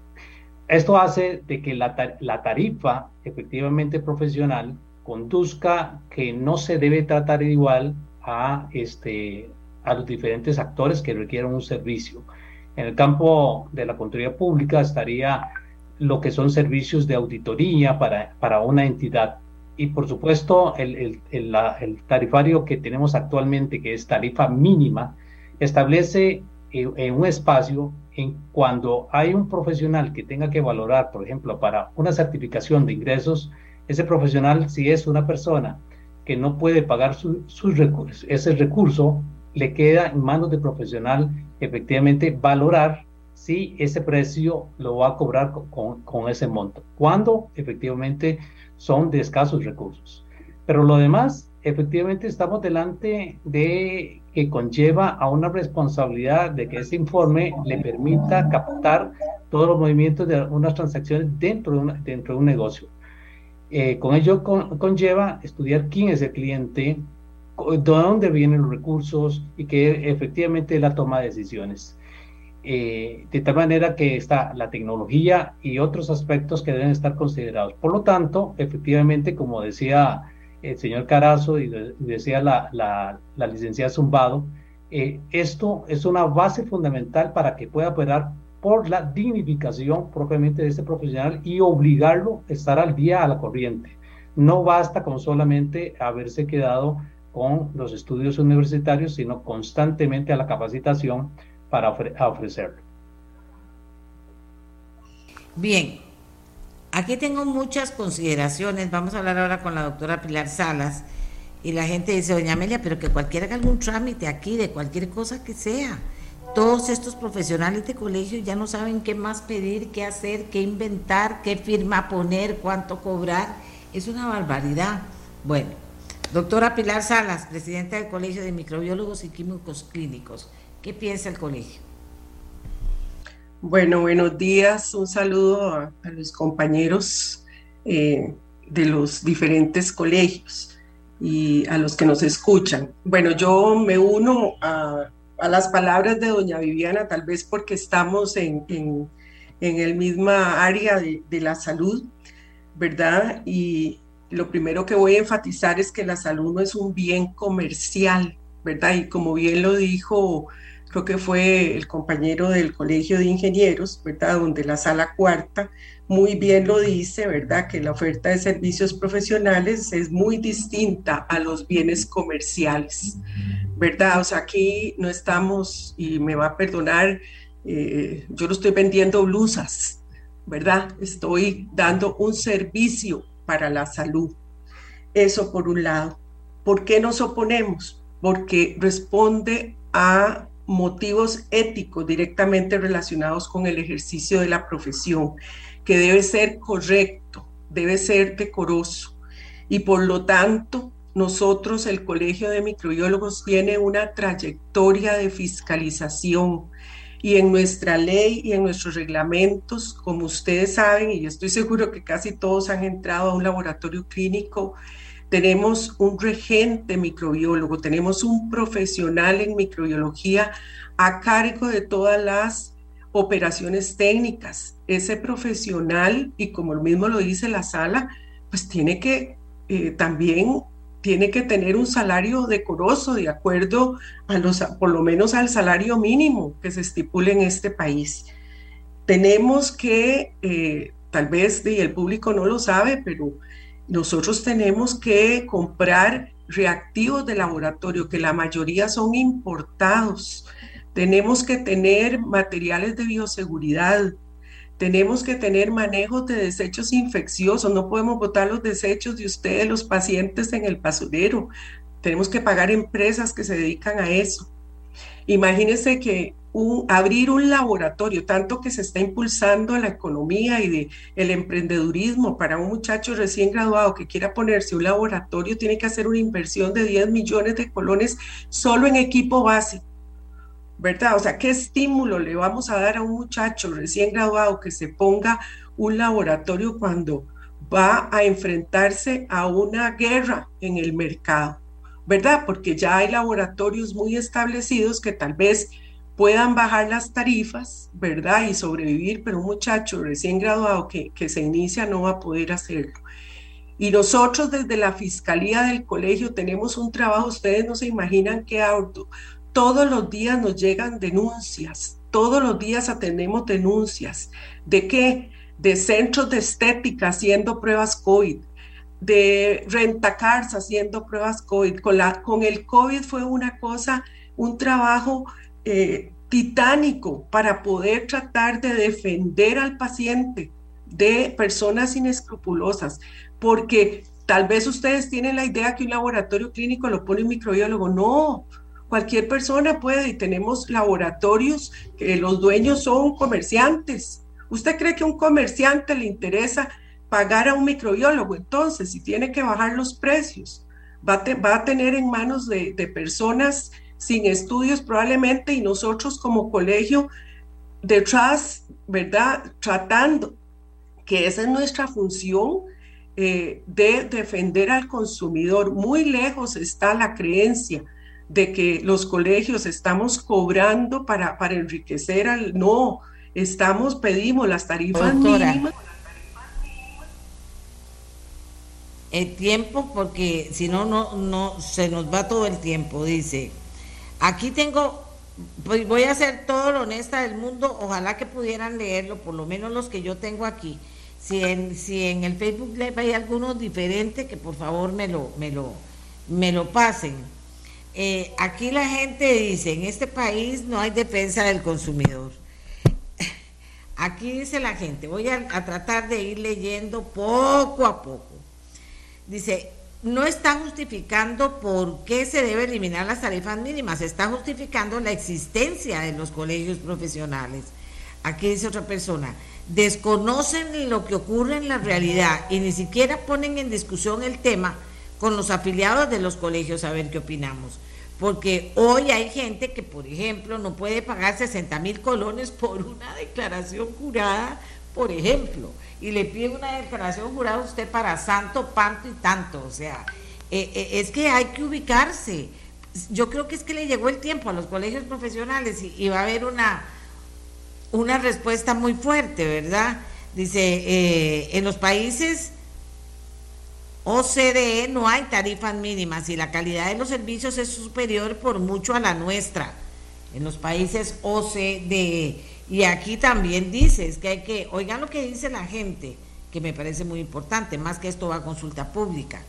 Esto hace de que la, tarifa efectivamente profesional conduzca que no se debe tratar igual a, este, a los diferentes actores que requieren un servicio. En el campo de la contaduría pública estaría lo que son servicios de auditoría para, para una entidad y por supuesto el, tarifario que tenemos actualmente, que es tarifa mínima, establece en, en, un espacio en cuando hay un profesional que tenga que valorar, por ejemplo, para una certificación de ingresos, ese profesional, si es una persona que no puede pagar sus recursos, ese recurso, le queda en manos del profesional efectivamente valorar si ese precio lo va a cobrar con, con ese monto. Cuando efectivamente son de escasos recursos. Pero lo demás, efectivamente estamos delante de que conlleva a una responsabilidad de que ese informe le permita captar todos los movimientos de unas transacciones dentro de, dentro de un negocio. Eh, con ello conlleva estudiar quién es el cliente, de dónde vienen los recursos y que efectivamente la toma de decisiones. Eh, de tal manera que está la tecnología y otros aspectos que deben estar considerados. Por lo tanto, efectivamente, como decía el señor Carazo y decía la, la, licenciada Zumbado, eh, esto es una base fundamental para que pueda operar por la dignificación propiamente de este profesional y obligarlo a estar al día a la corriente. No basta con solamente haberse quedado con los estudios universitarios, sino constantemente a la capacitación para ofrecerlo. Bien, aquí tengo muchas consideraciones. Vamos a hablar ahora con la doctora Pilar Salas. Y la gente dice, doña Amelia, pero que cualquiera haga algún trámite aquí, de cualquier cosa que sea. Todos estos profesionales de colegio ya no saben qué más pedir, qué hacer, qué inventar, qué firma poner, cuánto cobrar. Es una barbaridad. Bueno, doctora Pilar Salas, presidenta del Colegio de Microbiólogos y Químicos Clínicos. ¿Qué piensa el colegio? Bueno, buenos días. Un saludo a, los compañeros eh, de los diferentes colegios y a los que nos escuchan. Bueno, yo me uno a, las palabras de doña Viviana, tal vez porque estamos en, en, el misma área de, de la salud, ¿verdad? Y lo primero que voy a enfatizar es que la salud no es un bien comercial, ¿verdad? Y como bien lo dijo creo que fue el compañero del Colegio de Ingenieros, ¿verdad? Donde la sala cuarta muy bien lo dice, ¿verdad? Que la oferta de servicios profesionales es muy distinta a los bienes comerciales, ¿verdad? O sea, aquí no estamos, y me va a perdonar, eh, yo no estoy vendiendo blusas, ¿verdad? Estoy dando un servicio para la salud. Eso por un lado. ¿Por qué nos oponemos? Porque responde a motivos éticos directamente relacionados con el ejercicio de la profesión, que debe ser correcto, debe ser decoroso. Y por lo tanto, nosotros, el Colegio de Microbiólogos, tiene una trayectoria de fiscalización Y en nuestra ley y en nuestros reglamentos, como ustedes saben, y estoy seguro que casi todos han entrado a un laboratorio clínico, tenemos un regente microbiólogo, tenemos un profesional en microbiología a cargo de todas las operaciones técnicas. Ese profesional, y como lo mismo lo dice la sala, pues tiene que eh, también tiene que tener un salario decoroso de acuerdo a los, por lo menos al salario mínimo que se estipule en este país. Tenemos que, eh, tal vez y el público no lo sabe, pero nosotros tenemos que comprar reactivos de laboratorio, que la mayoría son importados. Tenemos que tener materiales de bioseguridad. Tenemos que tener manejos de desechos infecciosos. No podemos botar los desechos de ustedes, los pacientes, en el basurero. Tenemos que pagar empresas que se dedican a eso. Imagínense que abrir un laboratorio, tanto que se está impulsando la economía y de, el emprendedurismo para un muchacho recién graduado que quiera ponerse un laboratorio, tiene que hacer una inversión de 10 millones de colones solo en equipo básico. ¿Verdad? O sea, ¿qué estímulo le vamos a dar a un muchacho recién graduado que se ponga un laboratorio cuando va a enfrentarse a una guerra en el mercado? ¿Verdad? Porque ya hay laboratorios muy establecidos que tal vez puedan bajar las tarifas, ¿verdad? Y sobrevivir, pero un muchacho recién graduado que, que se inicia no va a poder hacerlo. Y nosotros desde la Fiscalía del Colegio tenemos un trabajo, ustedes no se imaginan qué auto. Todos los días nos llegan denuncias, todos los días atendemos denuncias. ¿De qué? De centros de estética haciendo pruebas COVID, de rentacars haciendo pruebas COVID. Con, la, con el COVID fue una cosa, un trabajo eh, titánico para poder tratar de defender al paciente de personas inescrupulosas, porque tal vez ustedes tienen la idea que un laboratorio clínico lo pone un microbiólogo. No, cualquier persona puede y tenemos laboratorios que los dueños son comerciantes. ¿Usted cree que a un comerciante le interesa pagar a un microbiólogo? Entonces, si tiene que bajar los precios, va a, tener en manos de, de personas sin estudios probablemente y nosotros como colegio detrás, ¿verdad? Tratando que esa es nuestra función eh, de defender al consumidor. Muy lejos está la creencia de que los colegios estamos cobrando para, para enriquecer al... No, estamos, pedimos las tarifas mínimas. El tiempo, porque si no, no, no, se nos va todo el tiempo, dice. Aquí tengo, pues voy a ser todo lo honesta del mundo, ojalá que pudieran leerlo, por lo menos los que yo tengo aquí. Si en, si en el Facebook Live hay algunos diferentes, que por favor me lo, me lo, me lo pasen. Eh, aquí la gente dice, en este país no hay defensa del consumidor. [laughs] Aquí dice la gente, voy a tratar de ir leyendo poco a poco. Dice, no está justificando por qué se debe eliminar las tarifas mínimas, está justificando la existencia de los colegios profesionales. Aquí dice otra persona, desconocen lo que ocurre en la realidad y ni siquiera ponen en discusión el tema con los afiliados de los colegios a ver qué opinamos. Porque hoy hay gente que, por ejemplo, no puede pagar 60 mil colones por una declaración jurada, por ejemplo y le pide una declaración jurada a usted para santo, panto y tanto. O sea, eh, eh, es que hay que ubicarse. Yo creo que es que le llegó el tiempo a los colegios profesionales y, va a haber una, una respuesta muy fuerte, ¿verdad? Dice, eh, en los países OCDE no hay tarifas mínimas y la calidad de los servicios es superior por mucho a la nuestra. En los países OCDE y aquí también dice, es que hay que, oigan lo que dice la gente, que me parece muy importante, más que esto va a consulta pública.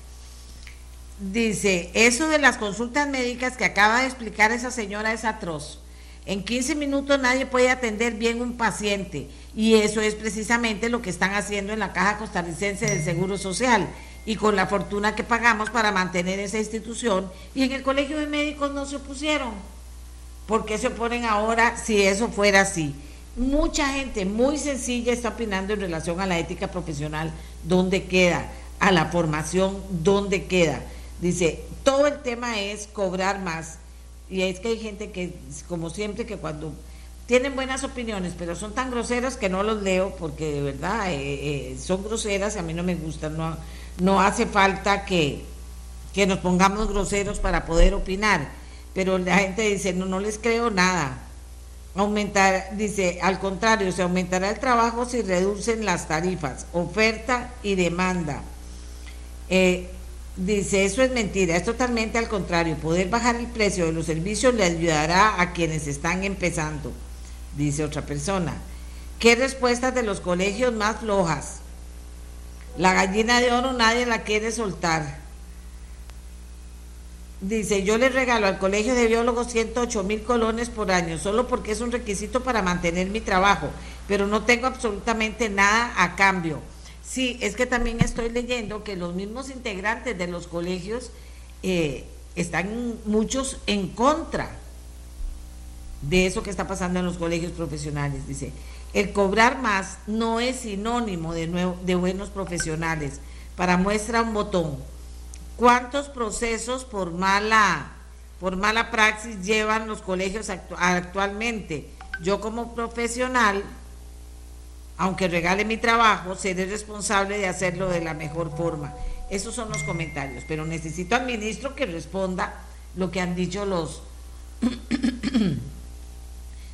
Dice, eso de las consultas médicas que acaba de explicar esa señora es atroz. En 15 minutos nadie puede atender bien un paciente y eso es precisamente lo que están haciendo en la Caja Costarricense del Seguro Social y con la fortuna que pagamos para mantener esa institución y en el Colegio de Médicos no se opusieron. ¿Por qué se oponen ahora si eso fuera así? Mucha gente muy sencilla está opinando en relación a la ética profesional, ¿dónde queda? A la formación, ¿dónde queda? Dice, todo el tema es cobrar más. Y es que hay gente que, como siempre, que cuando tienen buenas opiniones, pero son tan groseros que no los leo porque de verdad eh, eh, son groseras y a mí no me gustan. No hace falta que, que nos pongamos groseros para poder opinar, pero la gente dice, no, no les creo nada. Aumentar, dice, al contrario, se aumentará el trabajo si reducen las tarifas, oferta y demanda. Eh, dice, eso es mentira, es totalmente al contrario. Poder bajar el precio de los servicios le ayudará a quienes están empezando, dice otra persona. ¿Qué respuestas de los colegios más flojas? La gallina de oro nadie la quiere soltar. Dice, yo le regalo al Colegio de Biólogos 108 mil colones por año, solo porque es un requisito para mantener mi trabajo, pero no tengo absolutamente nada a cambio. Sí, es que también estoy leyendo que los mismos integrantes de los colegios eh, están muchos en contra de eso que está pasando en los colegios profesionales. Dice, el cobrar más no es sinónimo de, de buenos profesionales. Para muestra un botón. ¿Cuántos procesos por mala, por mala praxis llevan los colegios actualmente? Yo como profesional, aunque regale mi trabajo, seré responsable de hacerlo de la mejor forma. Esos son los comentarios, pero necesito al ministro que responda lo que han dicho los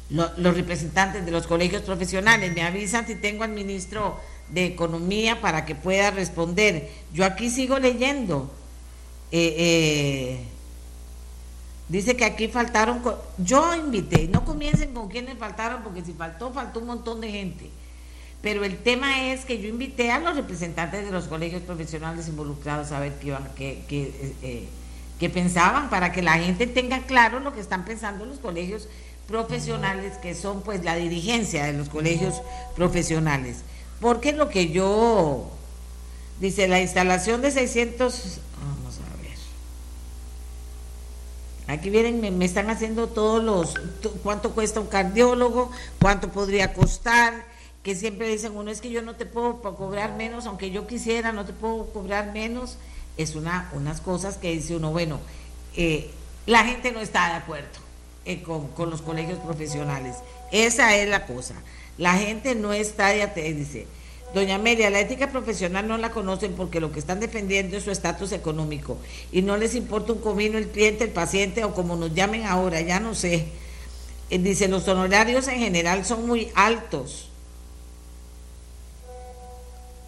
los representantes de los colegios profesionales. Me avisan si tengo al ministro de Economía para que pueda responder. Yo aquí sigo leyendo. Eh, eh, dice que aquí faltaron. Yo invité, no comiencen con quienes faltaron, porque si faltó, faltó un montón de gente. Pero el tema es que yo invité a los representantes de los colegios profesionales involucrados a ver qué, qué, qué, eh, qué pensaban, para que la gente tenga claro lo que están pensando los colegios profesionales que son pues la dirigencia de los colegios profesionales. Porque lo que yo, dice, la instalación de 600, vamos a ver, aquí vienen, me, están haciendo todos los, cuánto cuesta un cardiólogo, cuánto podría costar, que siempre dicen, uno es que yo no te puedo cobrar menos, aunque yo quisiera, no te puedo cobrar menos, es una, unas cosas que dice uno, bueno, eh, la gente no está de acuerdo eh, con, los colegios profesionales. Esa es la cosa. La gente no está de dice. Doña Amelia, la ética profesional no la conocen porque lo que están defendiendo es su estatus económico y no les importa un comino el cliente, el paciente o como nos llamen ahora, ya no sé. Eh, dice, los honorarios en general son muy altos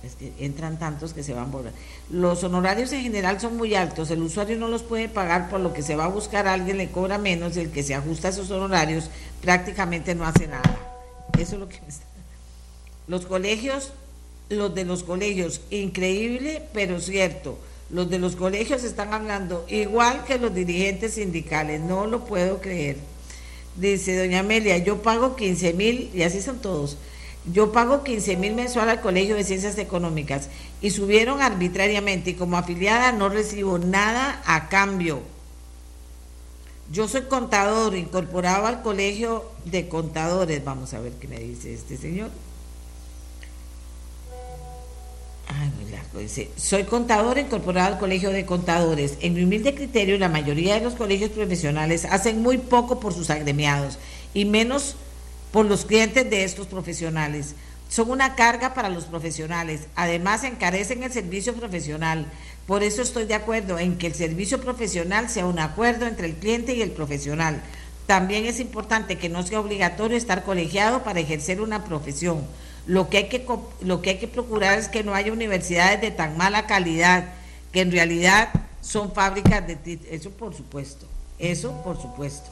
es que entran tantos que se van borrar. Los honorarios en general son muy altos, el usuario no los puede pagar, por lo que se va a buscar a alguien, le cobra menos, el que se ajusta a esos honorarios prácticamente no hace nada. Eso es lo que me está... Los colegios, los de los colegios, increíble, pero cierto. Los de los colegios están hablando igual que los dirigentes sindicales, no lo puedo creer. Dice doña Amelia, yo pago 15 mil, y así son todos, yo pago 15 mil mensual al Colegio de Ciencias Económicas y subieron arbitrariamente y como afiliada no recibo nada a cambio. Yo soy contador, incorporado al Colegio de Contadores. Vamos a ver qué me dice este señor. Soy contador incorporado al Colegio de Contadores. En mi humilde criterio, la mayoría de los colegios profesionales hacen muy poco por sus agremiados y menos los clientes de estos profesionales. Son una carga para los profesionales. Además, encarecen el servicio profesional. Por eso estoy de acuerdo en que el servicio profesional sea un acuerdo entre el cliente y el profesional. También es importante que no sea obligatorio estar colegiado para ejercer una profesión. Lo que hay que, lo que, hay que procurar es que no haya universidades de tan mala calidad, que en realidad son fábricas de... Eso por supuesto, eso por supuesto.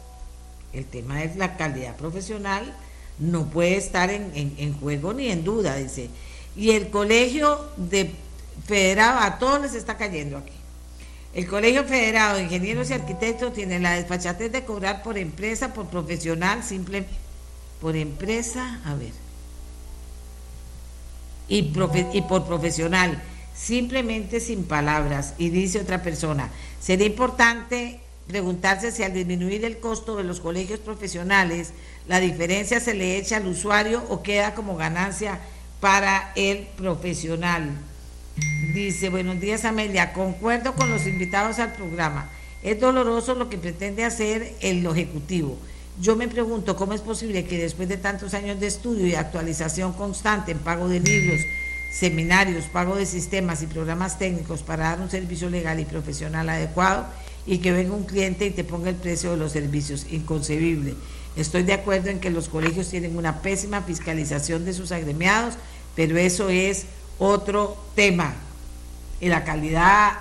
El tema es la calidad profesional no puede estar en, juego ni en duda, dice. Y el colegio de federado, a todos les está cayendo aquí. El Colegio Federado de Ingenieros y Arquitectos tiene la desfachatez de cobrar por empresa, por profesional, simple, por empresa, a ver, y por profesional, simplemente sin palabras. Y dice otra persona, sería importante preguntarse si al disminuir el costo de los colegios profesionales, la diferencia se le echa al usuario o queda como ganancia para el profesional. Dice, buenos días Amelia, concuerdo con los invitados al programa. Es doloroso lo que pretende hacer el Ejecutivo. Yo me pregunto cómo es posible que después de tantos años de estudio y actualización constante en pago de libros, seminarios, pago de sistemas y programas técnicos para dar un servicio legal y profesional adecuado y que venga un cliente y te ponga el precio de los servicios. Inconcebible. Estoy de acuerdo en que los colegios tienen una pésima fiscalización de sus agremiados, pero eso es otro tema. Y la calidad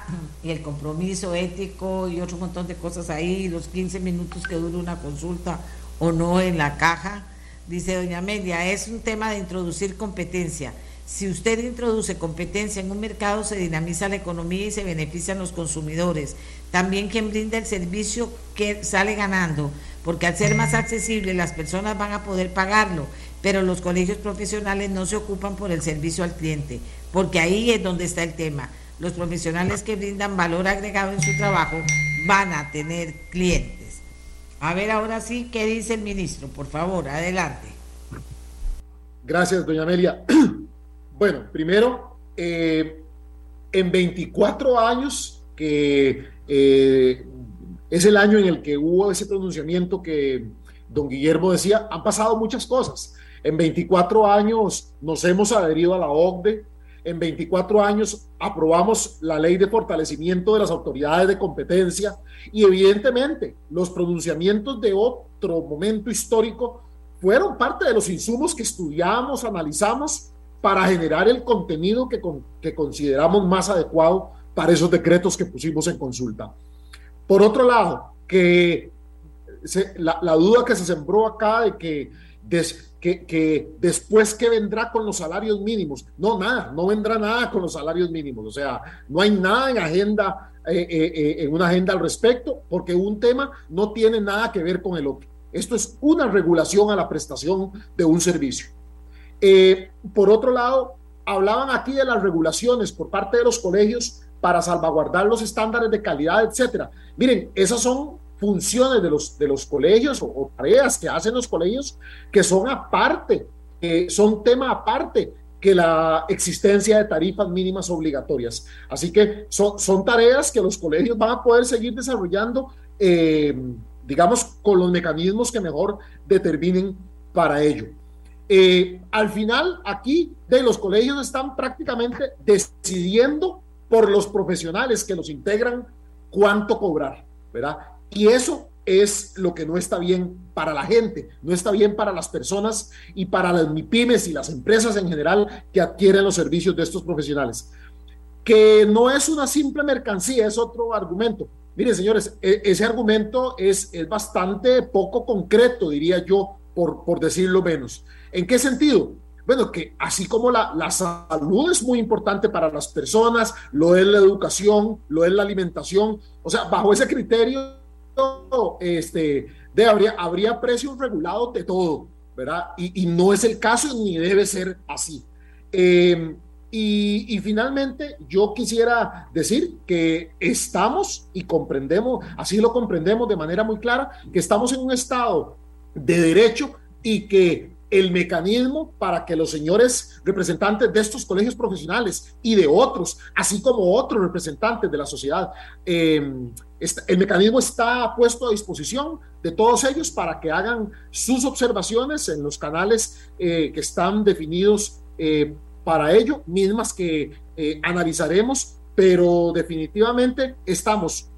y el compromiso ético y otro montón de cosas ahí, los 15 minutos que dura una consulta o no en la caja. Dice doña Amelia, es un tema de introducir competencia. Si usted introduce competencia en un mercado, se dinamiza la economía y se benefician los consumidores. También quien brinda el servicio que sale ganando, porque al ser más accesible las personas van a poder pagarlo pero los colegios profesionales no se ocupan por el servicio al cliente, porque ahí es donde está el tema. Los profesionales que brindan valor agregado en su trabajo van a tener clientes. A ver, ahora sí, ¿qué dice el ministro? Por favor, adelante. Gracias, doña Amelia. [clears throat] Bueno, primero, eh, en 24 años, que eh, es el año en el que hubo ese pronunciamiento que don Guillermo decía, han pasado muchas cosas. En 24 años nos hemos adherido a la OCDE, en 24 años aprobamos la ley de fortalecimiento de las autoridades de competencia y evidentemente los pronunciamientos de otro momento histórico fueron parte de los insumos que estudiamos, analizamos para generar el contenido que, que consideramos más adecuado para esos decretos que pusimos en consulta. Por otro lado, que la, duda que se sembró acá de que después que vendrá con los salarios mínimos. No, nada, no vendrá nada con los salarios mínimos. O sea, no hay nada en agenda, eh, eh, eh, en una agenda al respecto, porque un tema no tiene nada que ver con el otro. Esto es una regulación a la prestación de un servicio. por otro lado, hablaban aquí de las regulaciones por parte de los colegios para salvaguardar los estándares de calidad, etcétera. Miren, esas son funciones de los, de los colegios o, tareas que hacen los colegios que son aparte, son tema aparte que la existencia de tarifas mínimas obligatorias. Así que son, son tareas que los colegios van a poder seguir desarrollando, eh, digamos, con los mecanismos que mejor determinen para ello. Eh, al final, aquí de los colegios están prácticamente decidiendo por los profesionales que los integran cuánto cobrar, ¿verdad? Y eso es lo que no está bien para la gente, no está bien para las personas y para las MIPIMES y las empresas en general que adquieren los servicios de estos profesionales. Que no es una simple mercancía, es otro argumento. Miren, señores, e, ese argumento es, es bastante poco concreto, diría yo, por, por decirlo menos. ¿En qué sentido? Bueno, que así como la, la, salud es muy importante para las personas, lo es la educación, lo es la alimentación, o sea, bajo ese criterio este, de, habría, habría precios regulados de todo, ¿verdad? Y, no es el caso ni debe ser así. Em, y, y, finalmente, yo quisiera decir que estamos y comprendemos, así lo comprendemos de manera muy clara, que estamos en un estado de derecho y que el mecanismo para que los señores representantes de estos colegios profesionales y de otros, así como otros representantes de la sociedad, em, el mecanismo está puesto a disposición de todos ellos para que hagan sus observaciones en los canales eh, que están definidos eh, para ello, mismas que eh, analizaremos, pero definitivamente estamos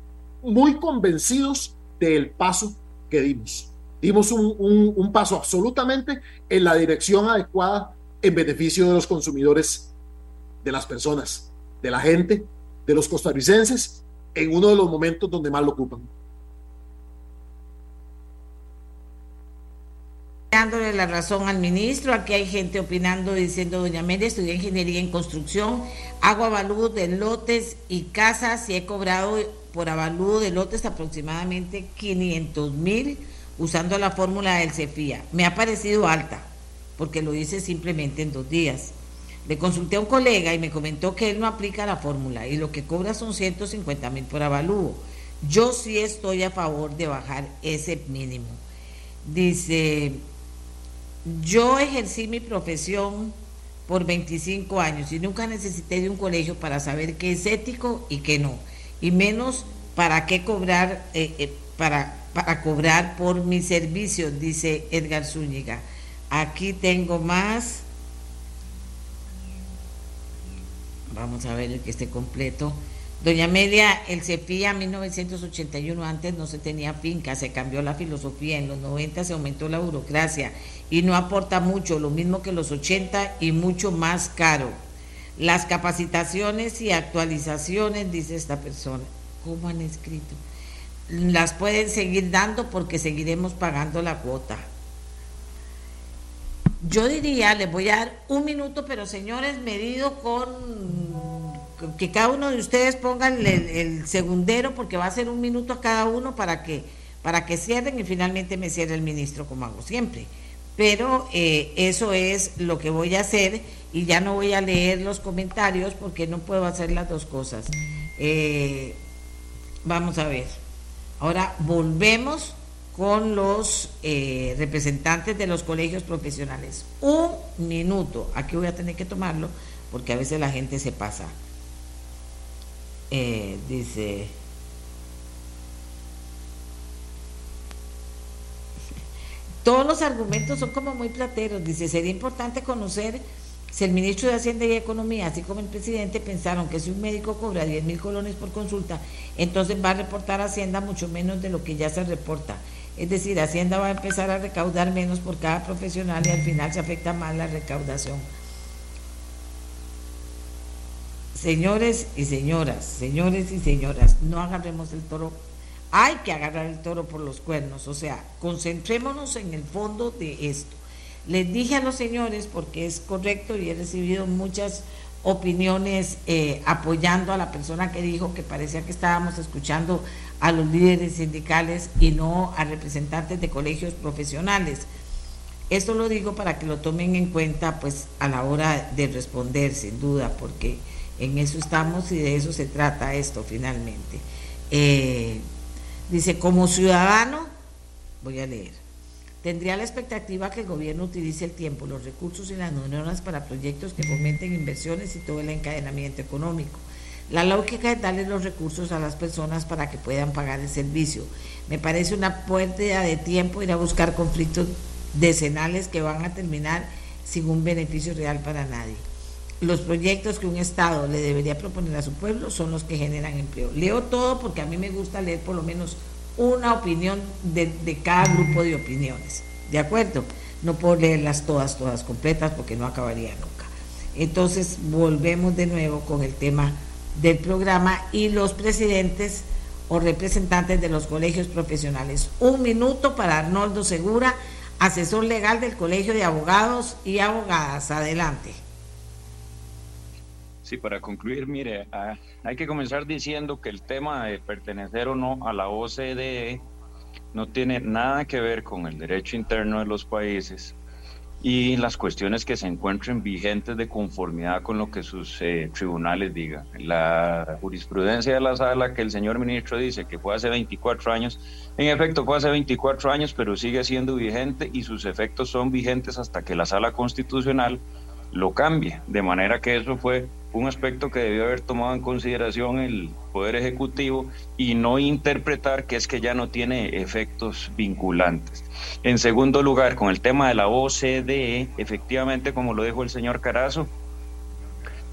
muy convencidos del paso que dimos dimos un, paso absolutamente en la dirección adecuada en beneficio de los consumidores, de las personas, de la gente, de los costarricenses, en uno de los momentos donde más lo ocupan. dándole la razón al ministro. Aquí hay gente opinando, diciendo, doña Mende, estudié ingeniería en construcción, hago avalúo de lotes y casas y he cobrado por avalúo de lotes aproximadamente 500 mil usando la fórmula del CEFIA. Me ha parecido alta, porque lo hice simplemente en dos días. Le consulté a un colega y me comentó que él no aplica la fórmula y lo que cobra son 150 mil por avalúo. Yo sí estoy a favor de bajar ese mínimo. Dice, yo ejercí mi profesión por 25 años y nunca necesité de un colegio para saber qué es ético y qué no, y menos para qué cobrar. Eh, eh, para, para cobrar por mis servicios, dice Edgar Zúñiga. Aquí tengo más. Vamos a ver el que esté completo. Doña Amelia, el CEPIA 1981 antes no se tenía finca, se cambió la filosofía, en los 90 se aumentó la burocracia y no aporta mucho, lo mismo que los 80 y mucho más caro. Las capacitaciones y actualizaciones, dice esta persona, ¿cómo han escrito? Las pueden seguir dando porque seguiremos pagando la cuota. Yo diría, les voy a dar un minuto, pero señores, medido con que cada uno de ustedes pongan el, segundero porque va a ser un minuto a cada uno para que para que cierren y finalmente me cierre el ministro como hago siempre. Pero eh, eso es lo que voy a hacer y ya no voy a leer los comentarios porque no puedo hacer las dos cosas. Eh, vamos a ver. Ahora volvemos con los eh, representantes de los colegios profesionales. Un minuto. Aquí voy a tener que tomarlo porque a veces la gente se pasa. Eh, dice, [laughs] todos los argumentos son como muy plateros, dice, sería importante conocer si el ministro de Hacienda y Economía, así como el presidente, pensaron que si un médico cobra 10 mil colones por consulta, entonces va a reportar a Hacienda mucho menos de lo que ya se reporta. Es decir, Hacienda va a empezar a recaudar menos por cada profesional y al final se afecta más la recaudación. Señores y señoras, señores y señoras, no agarremos el toro. Hay que agarrar el toro por los cuernos, o sea, concentrémonos en el fondo de esto. Les dije a los señores, porque es correcto y he recibido muchas opiniones eh, apoyando a la persona que dijo que parecía que estábamos escuchando a los líderes sindicales y no a representantes de colegios profesionales. Esto lo digo para que lo tomen en cuenta pues a la hora de responder, sin duda, porque en eso estamos y de eso se trata esto finalmente. Eh, dice, como ciudadano, voy a leer, tendría la expectativa que el gobierno utilice el tiempo, los recursos y las neuronas para proyectos que fomenten inversiones y todo el encadenamiento económico. La lógica es darle los recursos a las personas para que puedan pagar el servicio. Me parece una pérdida de tiempo ir a buscar conflictos decenales que van a terminar sin un beneficio real para nadie los proyectos que un Estado le debería proponer a su pueblo son los que generan empleo. Leo todo porque a mí me gusta leer por lo menos una opinión de, cada grupo de opiniones. ¿De acuerdo? No puedo leerlas todas, todas completas porque no acabaría nunca. Entonces volvemos de nuevo con el tema del programa y los presidentes o representantes de los colegios profesionales. Un minuto para Arnoldo Segura, asesor legal del Colegio de Abogados y Abogadas. Adelante. Sí, para concluir, mire, ah, hay que comenzar diciendo que el tema de pertenecer o no a la OCDE no tiene nada que ver con el derecho interno de los países y las cuestiones que se encuentren vigentes de conformidad con lo que sus eh, tribunales digan. La jurisprudencia de la sala que el señor ministro dice que fue hace 24 años, en efecto fue hace 24 años, pero sigue siendo vigente y sus efectos son vigentes hasta que la sala constitucional lo cambie. De manera que eso fue un aspecto que debió haber tomado en consideración el Poder Ejecutivo y no interpretar que es que ya no tiene efectos vinculantes. En segundo lugar, con el tema de la OCDE, efectivamente, como lo dijo el señor Carazo,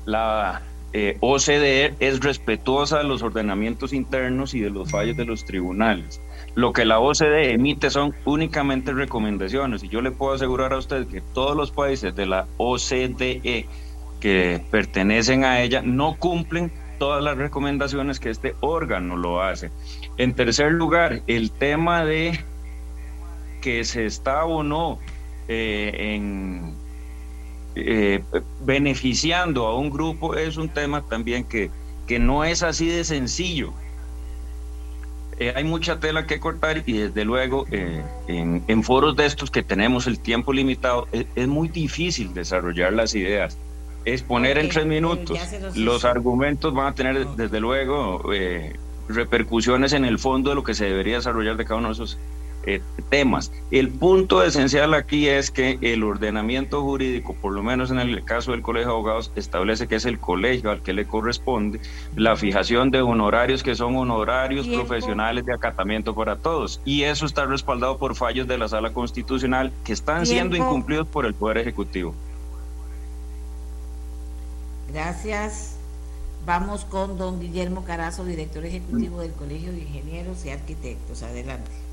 la eh, OCDE es respetuosa de los ordenamientos internos y de los fallos de los tribunales. Lo que la OCDE emite son únicamente recomendaciones y yo le puedo asegurar a usted que todos los países de la OCDE que pertenecen a ella no cumplen todas las recomendaciones que este órgano lo hace. En tercer lugar, el tema de que se está o no eh, en, eh, beneficiando a un grupo es un tema también que, que no es así de sencillo. Eh, hay mucha tela que cortar y desde luego en, en, foros de estos que tenemos el tiempo limitado es muy difícil desarrollar las ideas. Exponer en tres minutos. Los argumentos van a tener, desde luego, eh, repercusiones en el fondo de lo que se debería desarrollar de cada uno de esos eh, temas. El punto esencial aquí es que el ordenamiento jurídico, por lo menos en el caso del Colegio de Abogados, establece que es el colegio al que le corresponde la fijación de honorarios que son honorarios profesionales de acatamiento para todos. Y eso está respaldado por fallos de la Sala Constitucional que están siendo incumplidos por el Poder Ejecutivo. Gracias. Vamos con don Guillermo Carazo, director ejecutivo del Colegio de Ingenieros y Arquitectos. Adelante.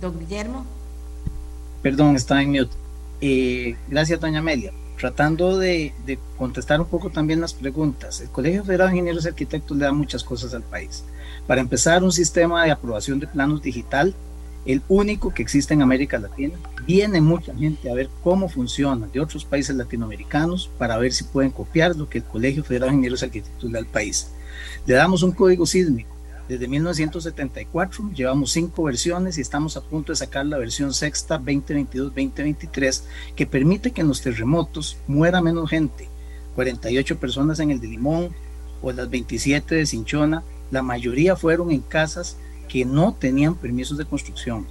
Don Guillermo. Perdón, está en mute. Eh, gracias, doña Amelia. Tratando de, de, contestar un poco también las preguntas, el Colegio Federal de Ingenieros y Arquitectos le da muchas cosas al país. Para empezar, un sistema de aprobación de planos digital, el único que existe en América Latina. Viene mucha gente a ver cómo funciona de otros países latinoamericanos para ver si pueden copiar lo que el Colegio Federal de Ingenieros y Arquitectos le da al país. Le damos un código sísmico desde 1974 llevamos cinco versiones y estamos a punto de sacar la versión sexta 2022-2023 que permite que en los terremotos muera menos gente. 48 personas en el de Limón o las 27 de Cinchona, la mayoría fueron en casas que no tenían permisos de construcción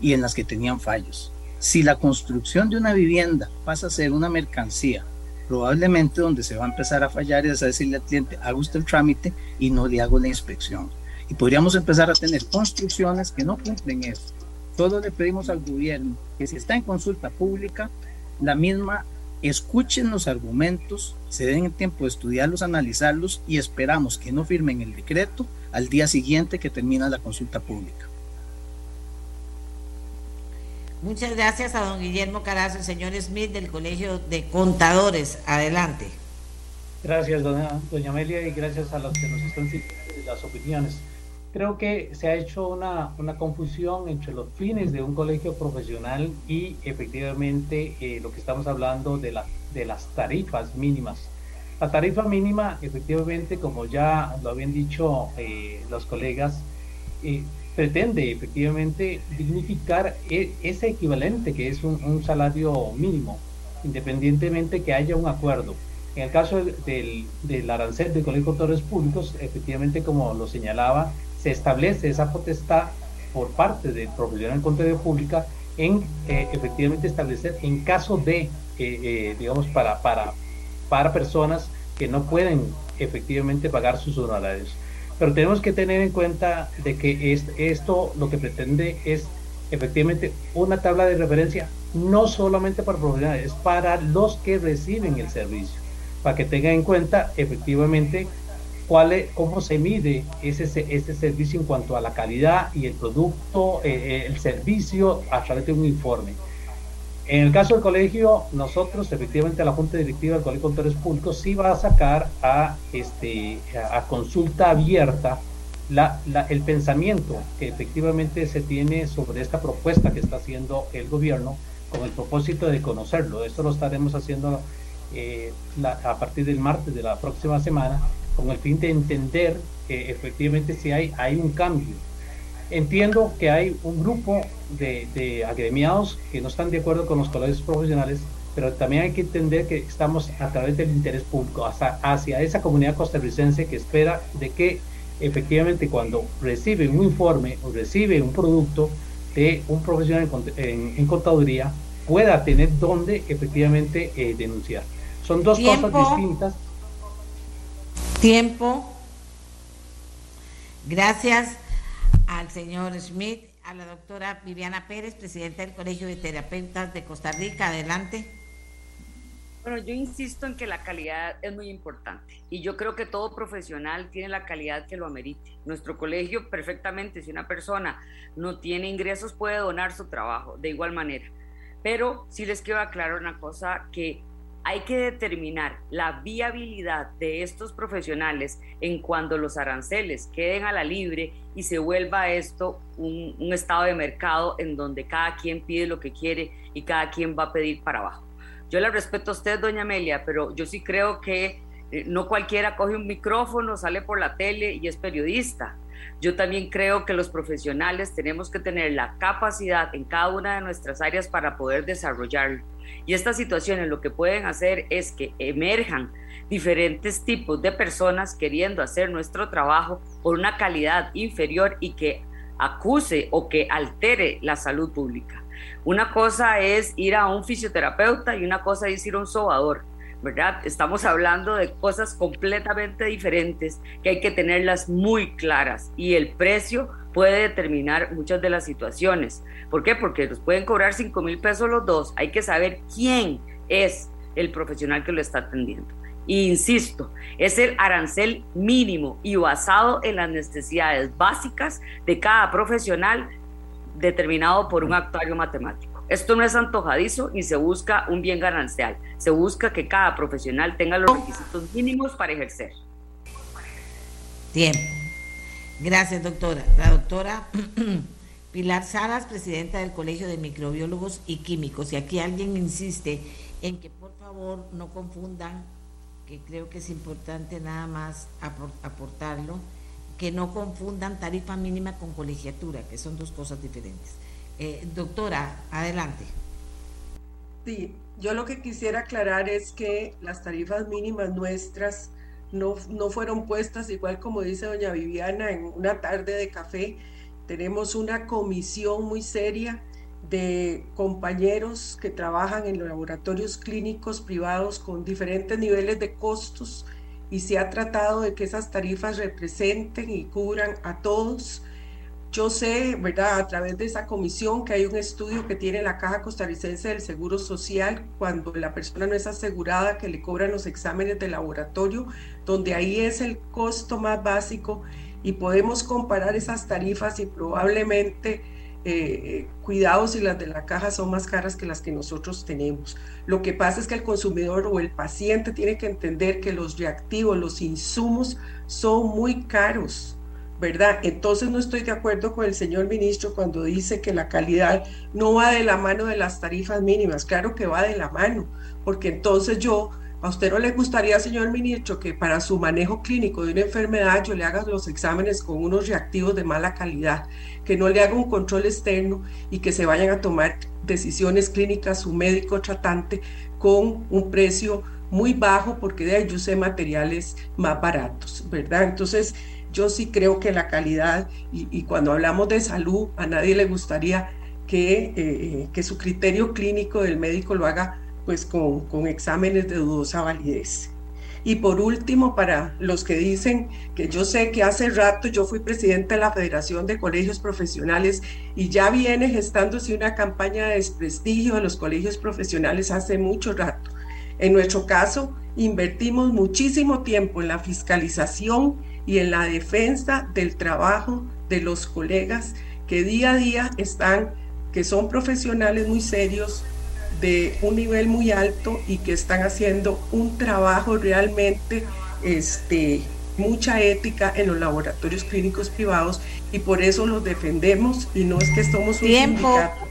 y en las que tenían fallos. Si la construcción de una vivienda pasa a ser una mercancía, probablemente donde se va a empezar a fallar es a decirle al cliente, haga usted el trámite y no le hago la inspección y podríamos empezar a tener construcciones que no cumplen eso. Solo le pedimos al gobierno que si está en consulta pública, la misma escuchen los argumentos, se den el tiempo de estudiarlos, analizarlos y esperamos que no firmen el decreto al día siguiente que termina la consulta pública. Muchas gracias a don Guillermo Carazo, el señor Smith del Colegio de Contadores. Adelante. Gracias, doña, doña Amelia, y gracias a los que nos están siguiendo las opiniones creo que se ha hecho una, una, confusión entre los fines de un colegio profesional y efectivamente eh, lo que estamos hablando de, la, de las tarifas mínimas. La tarifa mínima, efectivamente, como ya lo habían dicho eh, los colegas, eh, pretende efectivamente dignificar e, ese equivalente que es un, un, salario mínimo, independientemente que haya un acuerdo. En el caso del, del arancel de colegio de públicos, efectivamente, como lo señalaba, se establece esa potestad por parte del profesional en contabilidad pública en eh, efectivamente establecer en caso de, eh, eh, digamos, para, para, para personas que no pueden efectivamente pagar sus honorarios. Pero tenemos que tener en cuenta de que es, esto lo que pretende es efectivamente una tabla de referencia no solamente para profesionales, es para los que reciben el servicio, para que tengan en cuenta efectivamente cuál es, cómo se mide ese, ese servicio en cuanto a la calidad y el producto, eh, eh, el servicio a través de un informe. En el caso del colegio, nosotros, efectivamente, la Junta Directiva del Colegio de Contadores Públicos sí va a sacar a, este, a, consulta abierta el pensamiento que efectivamente se tiene sobre esta propuesta que está haciendo el gobierno con el propósito de conocerlo. Esto lo estaremos haciendo eh, a partir del martes de la próxima semana con el fin de entender que efectivamente si hay, hay un cambio. Entiendo que hay un grupo de, de agremiados que no están de acuerdo con los colegios profesionales, pero también hay que entender que estamos a través del interés público, hasta hacia esa comunidad costarricense que espera de que efectivamente cuando recibe un informe o recibe un producto de un profesional en, contaduría, pueda tener donde efectivamente eh, denunciar. Son dos cosas distintas Tiempo. Gracias al señor Schmidt, a la doctora Viviana Pérez, presidenta del Colegio de Terapeutas de Costa Rica. Adelante. Bueno, yo insisto en que la calidad es muy importante y yo creo que todo profesional tiene la calidad que lo amerite. Nuestro colegio perfectamente, si una persona no tiene ingresos, puede donar su trabajo de igual manera. Pero sí les quiero aclarar una cosa que hay que determinar la viabilidad de estos profesionales en cuando los aranceles queden a la libre y se vuelva esto un, estado de mercado en donde cada quien pide lo que quiere y cada quien va a pedir para abajo. Yo le respeto a usted, doña Amelia, pero yo sí creo que eh, no cualquiera coge un micrófono, sale por la tele y es periodista. Yo también creo que los profesionales tenemos que tener la capacidad en cada una de nuestras áreas para poder desarrollarlo y estas situaciones lo que pueden hacer es que emerjan diferentes tipos de personas queriendo hacer nuestro trabajo por una calidad inferior y que acuse o que altere la salud pública. Una cosa es ir a un fisioterapeuta y una cosa es ir a un sobador, ¿verdad? Estamos hablando de cosas completamente diferentes que hay que tenerlas muy claras y el precio puede determinar muchas de las situaciones. ¿Por qué? Porque nos pueden cobrar 5 mil pesos los dos. Hay que saber quién es el profesional que lo está atendiendo. Insisto, es el arancel mínimo y basado en las necesidades básicas de cada profesional determinado por un actuario matemático. Esto no es antojadizo ni se busca un bien ganancial, se busca que cada profesional tenga los requisitos mínimos para ejercer. Tiempo. Gracias, doctora. La doctora [clears throat] Pilar Salas, presidenta del Colegio de Microbiólogos y Químicos. Y aquí alguien insiste en que por favor no confundan que creo que es importante nada más aportarlo, que no confundan tarifa mínima con colegiatura, que son dos cosas diferentes. Eh, doctora, adelante. Sí, yo lo que quisiera aclarar es que las tarifas mínimas nuestras no, no fueron puestas, igual como dice doña Viviana, en una tarde de café. Tenemos una comisión muy seria de compañeros que trabajan en los laboratorios clínicos privados con diferentes niveles de costos y se ha tratado de que esas tarifas representen y cubran a todos. Yo sé, ¿verdad?, a través de esa comisión que hay un estudio que tiene la Caja Costarricense del Seguro Social cuando la persona no es asegurada que le cobran los exámenes de laboratorio, donde ahí es el costo más básico y podemos comparar esas tarifas y probablemente eh, cuidados y las de la caja son más caras que las que nosotros tenemos. Lo que pasa es que el consumidor o el paciente tiene que entender que los reactivos, los insumos son muy caros, ¿verdad? Entonces no estoy de acuerdo con el señor ministro cuando dice que la calidad no va de la mano de las tarifas mínimas. Claro que va de la mano, porque entonces yo ¿A usted no le gustaría, señor ministro, que para su manejo clínico de una enfermedad yo le haga los exámenes con unos reactivos de mala calidad, que no le haga un control externo y que se vayan a tomar decisiones clínicas su médico tratante con un precio muy bajo porque de ahí yo materiales más baratos, ¿verdad? Entonces, yo sí creo que la calidad, y, cuando hablamos de salud, a nadie le gustaría que, eh, que su criterio clínico del médico lo haga pues con, con exámenes de dudosa validez. Y por último, para los que dicen que yo sé que hace rato yo fui presidente de la Federación de Colegios Profesionales y ya viene gestándose una campaña de desprestigio de los colegios profesionales hace mucho rato. En nuestro caso, invertimos muchísimo tiempo en la fiscalización y en la defensa del trabajo de los colegas que día a día están, que son profesionales muy serios, de un nivel muy alto y que están haciendo un trabajo realmente este, mucha ética en los laboratorios clínicos privados y por eso los defendemos y no es que somos un sindicato,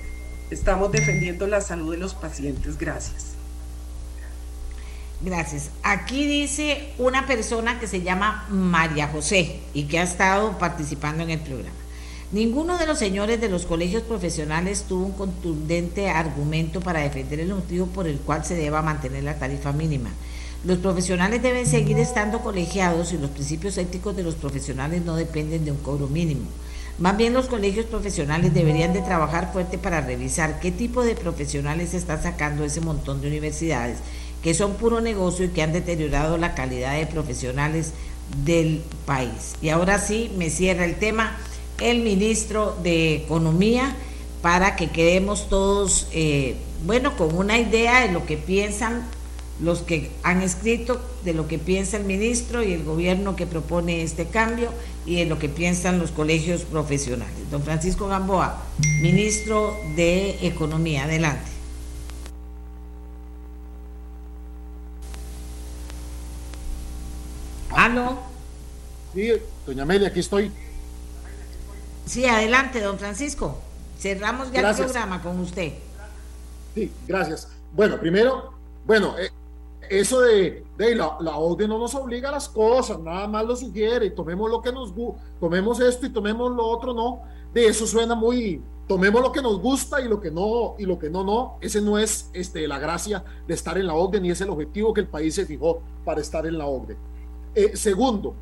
estamos defendiendo la salud de los pacientes. Gracias. Gracias. Aquí dice una persona que se llama María José y que ha estado participando en el programa. Ninguno de los señores de los colegios profesionales tuvo un contundente argumento para defender el motivo por el cual se deba mantener la tarifa mínima. Los profesionales deben seguir estando colegiados y los principios éticos de los profesionales no dependen de un cobro mínimo. Más bien los colegios profesionales deberían de trabajar fuerte para revisar qué tipo de profesionales está sacando ese montón de universidades que son puro negocio y que han deteriorado la calidad de profesionales del país. Y ahora sí, me cierra el tema el ministro de Economía para que quedemos todos, eh, bueno, con una idea de lo que piensan los que han escrito, de lo que piensa el ministro y el gobierno que propone este cambio y de lo que piensan los colegios profesionales. Don Francisco Gamboa, ministro de Economía, adelante. ¿Aló? Sí, doña Amelia, aquí estoy. Sí, adelante, don Francisco. Cerramos ya el programa con usted. Sí, gracias. Bueno, primero, bueno, eh, eso de, la, la orden no nos obliga a las cosas, nada más lo sugiere, tomemos lo que nos gusta, tomemos esto y tomemos lo otro, no. De eso suena muy, tomemos lo que nos gusta y lo que no, y lo que no, no. Ese no es este, la gracia de estar en la OCDE ni es el objetivo que el país se fijó para estar en la OCDE. Eh, segundo,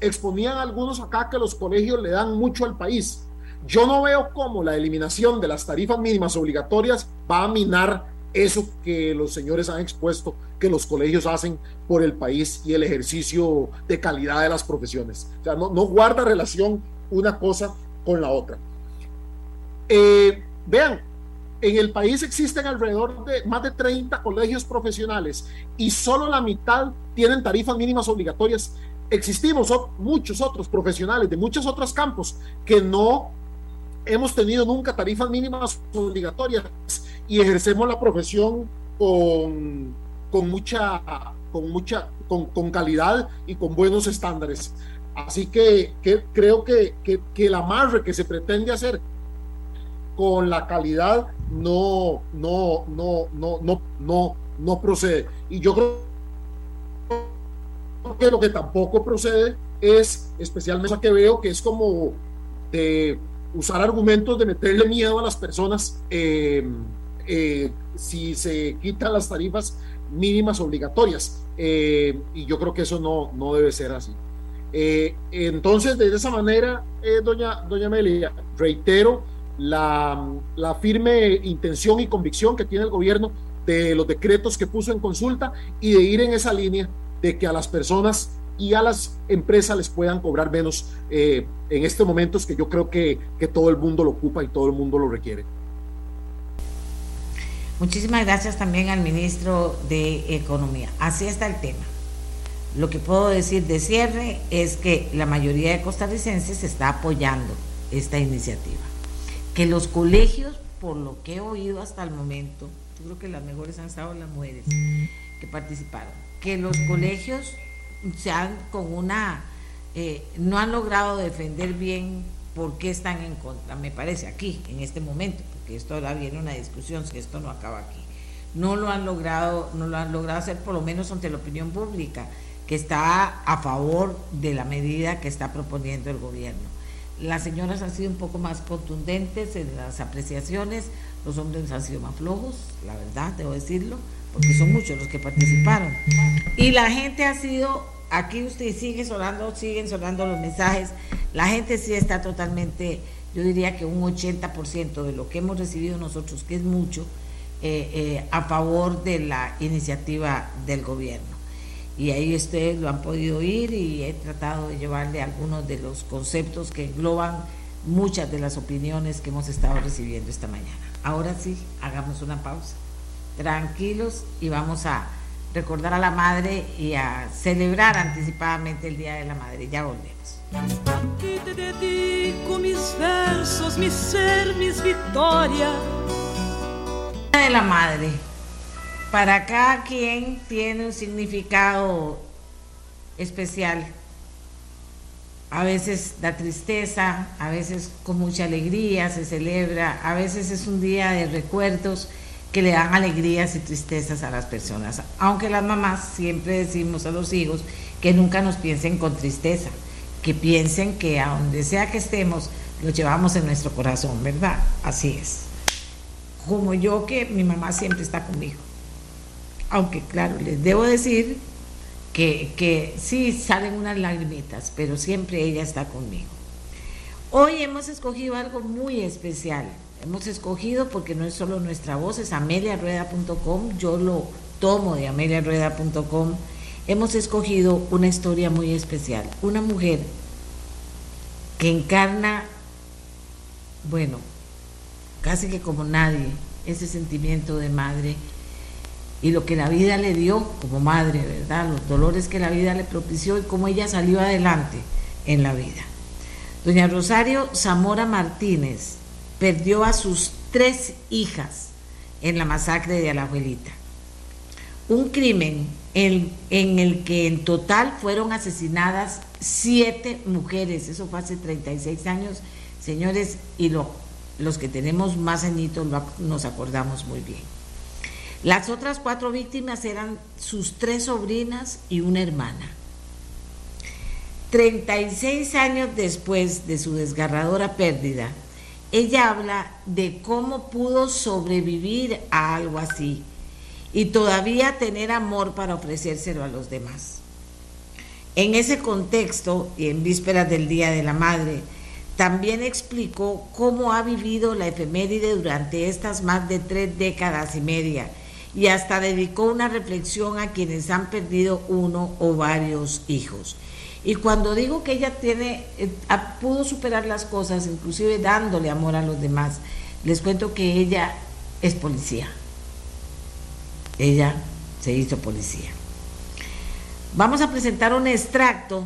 exponían algunos acá que los colegios le dan mucho al país. Yo no veo cómo la eliminación de las tarifas mínimas obligatorias va a minar eso que los señores han expuesto, que los colegios hacen por el país y el ejercicio de calidad de las profesiones. O sea, no, guarda relación una cosa con la otra. Eh, vean, en el país existen alrededor de más de 30 colegios profesionales y solo la mitad tienen tarifas mínimas obligatorias. Existimos muchos otros profesionales de muchos otros campos que no hemos tenido nunca tarifas mínimas obligatorias y ejercemos la profesión con, con mucha, con, mucha con, con, calidad y con buenos estándares. Así que, creo que, que, que el que se pretende hacer con la calidad no, no, no, no, no, no, no procede. Y yo creo que lo que tampoco procede es, especialmente que veo que es como de usar argumentos de meterle miedo a las personas eh, eh, si se quitan las tarifas mínimas obligatorias. Eh, y yo creo que eso no, no debe ser así. entonces, de esa manera, doña, doña Amelia, reitero la, la firme intención y convicción que tiene el gobierno de los decretos que puso en consulta y de ir en esa línea de que a las personas y a las empresas les puedan cobrar menos eh, en estos momentos que yo creo que, que, todo el mundo lo ocupa y todo el mundo lo requiere. Muchísimas gracias también al ministro de Economía. Así está el tema. Lo que puedo decir de cierre es que la mayoría de costarricenses está apoyando esta iniciativa que los colegios, por lo que he oído hasta el momento, yo creo que las mejores han estado las mujeres que participaron, que los colegios se han con una, eh, no han logrado defender bien por qué están en contra, me parece aquí, en este momento, porque esto ahora viene una discusión si esto no acaba aquí. No lo han logrado, no lo han logrado hacer por lo menos ante la opinión pública, que está a favor de la medida que está proponiendo el gobierno las señoras han sido un poco más contundentes en las apreciaciones, los hombres han sido más flojos, la verdad, debo decirlo, porque son muchos los que participaron. Y la gente ha sido, aquí usted sigue sonando, siguen sonando los mensajes, la gente sí está totalmente, yo diría que un 80% de lo que hemos recibido nosotros, que es mucho, eh, eh, a favor de la iniciativa del gobierno y ahí ustedes lo han podido oír y he tratado de llevarle algunos de los conceptos que engloban muchas de las opiniones que hemos estado recibiendo esta mañana. Ahora sí, hagamos una pausa. Tranquilos y vamos a recordar a la madre y a celebrar anticipadamente el Día de la Madre. Ya volvemos. te dedico mis versos, mis ser, mis victorias. De la Madre para cada quien tiene un significado especial. A veces da tristeza, a veces con mucha alegría se celebra, a veces es un día de recuerdos que le dan alegrías y tristezas a las personas. Aunque las mamás siempre decimos a los hijos que nunca nos piensen con tristeza, que piensen que a donde sea que estemos, lo llevamos en nuestro corazón, ¿verdad? Así es. Como yo que mi mamá siempre está conmigo aunque claro, les debo decir que, que sí salen unas lagrimitas, pero siempre ella está conmigo. Hoy hemos escogido algo muy especial. Hemos escogido porque no es solo nuestra voz, es ameliarueda.com, yo lo tomo de ameliarueda.com. Hemos escogido una historia muy especial, una mujer que encarna, bueno, casi que como nadie, ese sentimiento de madre y lo que la vida le dio como madre, ¿verdad? Los dolores que la vida le propició y cómo ella salió adelante en la vida. Doña Rosario Zamora Martínez perdió a sus tres hijas en la masacre de Alajuelita. Un crimen en, el que en total fueron asesinadas siete mujeres. Eso fue hace 36 años, señores, y lo, los que tenemos más añitos nos acordamos muy bien. Las otras cuatro víctimas eran sus tres sobrinas y una hermana. 36 años después de su desgarradora pérdida, ella habla de cómo pudo sobrevivir a algo así y todavía tener amor para ofrecérselo a los demás. En ese contexto y en vísperas del Día de la Madre, también explicó cómo ha vivido la efeméride durante estas más de tres décadas y media y hasta dedicó una reflexión a quienes han perdido uno o varios hijos. Y cuando digo que ella tiene, eh, pudo superar las cosas, inclusive dándole amor a los demás, les cuento que ella es policía. Ella se hizo policía. Vamos a presentar un extracto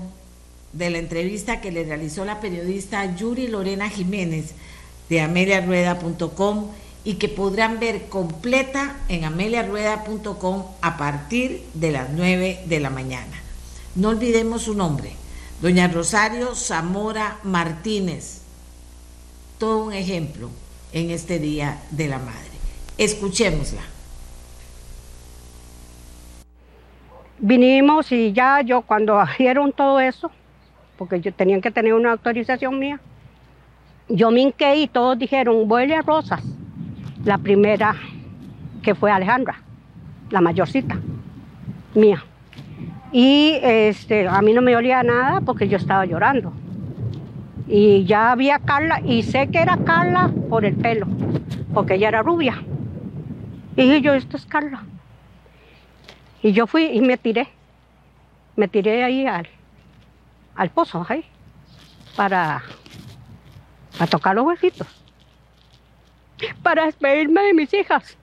de la entrevista que le realizó la periodista Yuri Lorena Jiménez de ameliarueda.com y que podrán ver completa en ameliarueda.com a partir de las 9 de la mañana. No olvidemos su nombre, doña Rosario Zamora Martínez. Todo un ejemplo en este Día de la Madre. Escuchémosla. Vinimos y ya yo cuando hicieron todo eso, porque yo tenían que tener una autorización mía, yo me hinqué y todos dijeron, vuelve a Rosas. La primera que fue Alejandra, la mayorcita, mía. Y este, a mí no me olía nada porque yo estaba llorando. Y ya había Carla, y sé que era Carla por el pelo, porque ella era rubia. Y yo, esto es Carla. Y yo fui y me tiré. Me tiré ahí al, al pozo, ahí, para, para tocar los huesitos. Para despedirme de mis hijas.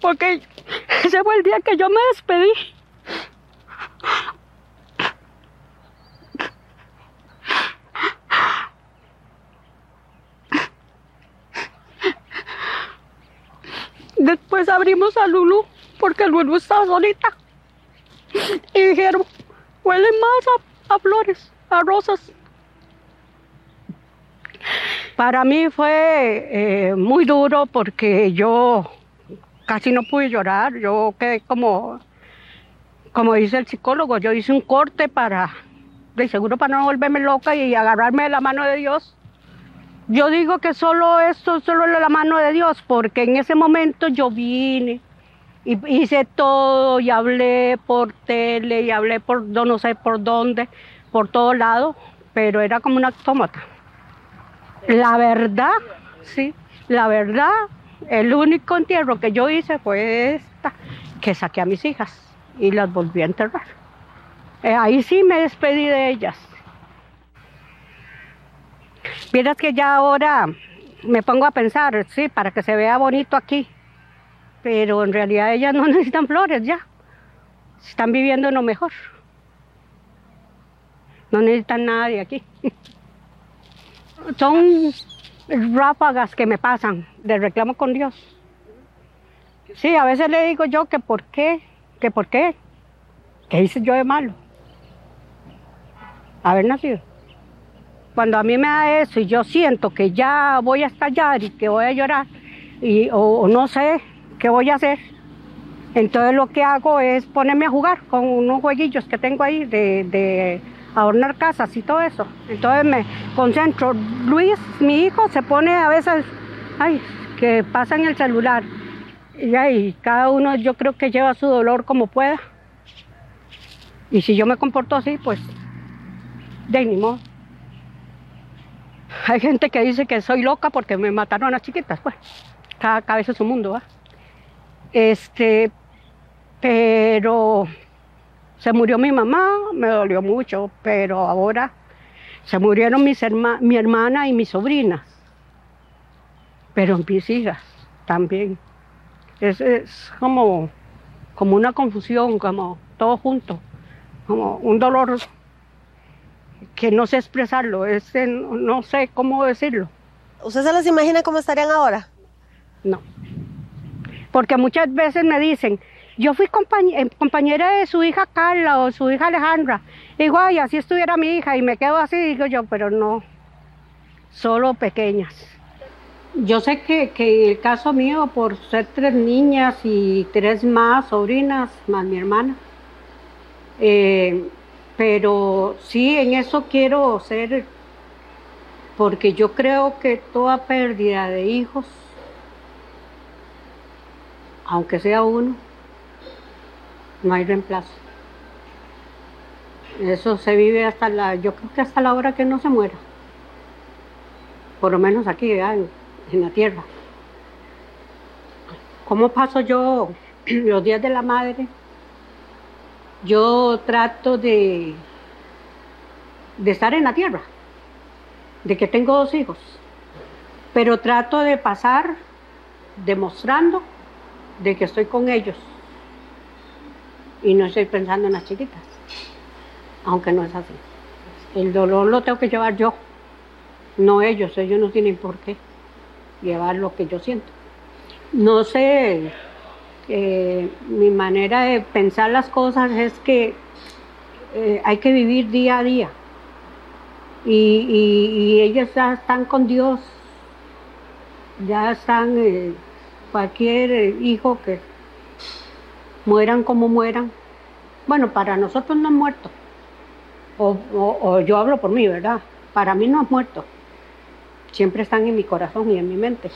Porque [laughs] ese fue el día que yo me despedí. Después abrimos a Lulu porque Lulu estaba solita. Y dijeron, huele más a, flores, a rosas. Para mí fue eh, muy duro porque yo casi no pude llorar, yo quedé como como dice el psicólogo, yo hice un corte para, de seguro para no volverme loca y agarrarme de la mano de Dios. Yo digo que solo esto, solo la mano de Dios, porque en ese momento yo vine y hice todo y hablé por tele y hablé por no sé por dónde, por todos lados, pero era como un autómata. La verdad, sí, la verdad, el único entierro que yo hice fue esta, que saqué a mis hijas y las volví a enterrar. Eh, ahí sí me despedí de ellas. Miras que ya ahora me pongo a pensar, sí, para que se vea bonito aquí, pero en realidad ellas no [laughs] necesitan flores ya, están viviendo en lo mejor. No necesitan nada de aquí. [laughs] Son ráfagas que me pasan de reclamo con Dios. Sí, a veces le digo yo que por qué ¿Que por qué? ¿Qué hice yo de malo? Haber nacido. Cuando a mí me da eso y yo siento que ya voy a estallar y que voy a llorar y, o, no sé qué voy a hacer, entonces lo que hago es ponerme a jugar con unos jueguillos que tengo ahí de, de adornar casas y todo eso. Entonces me concentro. Luis, mi hijo, se pone a veces, ay, que pasa en el celular y ahí cada uno yo creo que lleva su dolor como pueda. Y si yo me comporto así, pues de ni modo. Hay gente que dice que soy loca porque me mataron a las chiquitas, pues. Cada cabeza es su mundo, ¿va? Este, pero se murió mi mamá, me dolió mucho, pero ahora se murieron mis mi hermana y mis sobrinas, pero mis hijas también. Es, como, como una confusión, como todo junto, como un dolor que no sé expresarlo, es, no sé cómo decirlo. ¿Usted se las imagina cómo estarían ahora? No, porque muchas veces me dicen, yo fui eh, compañera de su hija Carla o su hija Alejandra. Digo, ay, así estuviera mi hija y me quedo así, digo yo, pero no, solo pequeñas. Yo sé que, que el caso mío, por ser tres niñas y tres más sobrinas, más mi hermana, eh, pero sí, en eso quiero ser porque yo creo que toda pérdida de hijos, aunque sea uno, no hay reemplazo. Eso se vive hasta la, yo creo que hasta la hora que no se muera. Por lo menos aquí, en, en la tierra. ¿Cómo paso yo [clears throat] los días de la madre? Yo trato de, de estar en la tierra, de que tengo dos hijos, pero trato de pasar demostrando de que estoy con ellos y no estoy pensando en las chiquitas aunque no es así. El dolor lo tengo que llevar yo, no ellos, ellos no tienen por qué llevar lo que yo siento. No sé, eh, mi manera de pensar las cosas es que eh, hay que vivir día a día. Y, ellos ya están con Dios, ya están, eh, cualquier hijo que mueran como mueran. Bueno, para nosotros no han muerto, o, yo hablo por mí, ¿verdad? Para mí no es muerto. Siempre están en mi corazón y en mi mente.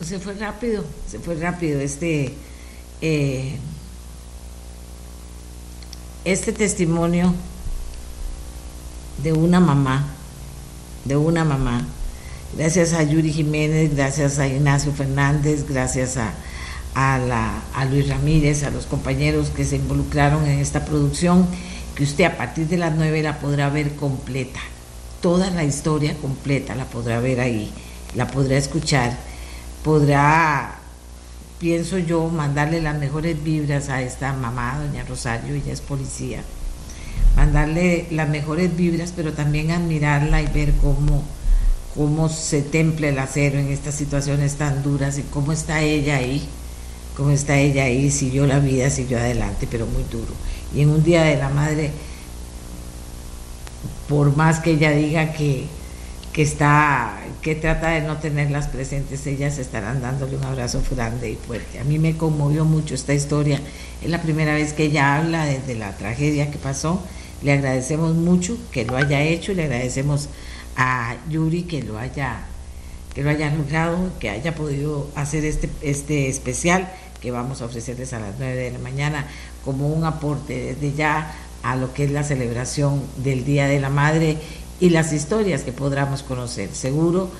Se fue rápido, se fue rápido este, eh, este testimonio de una mamá, de una mamá. Gracias a Yuri Jiménez, gracias a Ignacio Fernández, gracias a a, la, Luis Ramírez, a los compañeros que se involucraron en esta producción, que usted a partir de las 9 la podrá ver completa. Toda la historia completa la podrá ver ahí, la podrá escuchar, podrá, pienso yo, mandarle las mejores vibras a esta mamá, doña Rosario, ella es policía, mandarle las mejores vibras, pero también admirarla y ver cómo, cómo se temple el acero en estas situaciones tan duras y cómo está ella ahí cómo está ella ahí, siguió la vida, siguió adelante, pero muy duro. Y en un día de la madre, por más que ella diga que, que está, que trata de no tenerlas presentes, ellas estarán dándole un abrazo grande y fuerte. A mí me conmovió mucho esta historia. Es la primera vez que ella habla desde la tragedia que pasó. Le agradecemos mucho que lo haya hecho le agradecemos a Yuri que lo haya que lo haya logrado, que haya podido hacer este, este especial que vamos a ofrecerles a las 9 de la mañana como un aporte desde ya a lo que es la celebración del Día de la Madre y las historias que podamos conocer. Seguro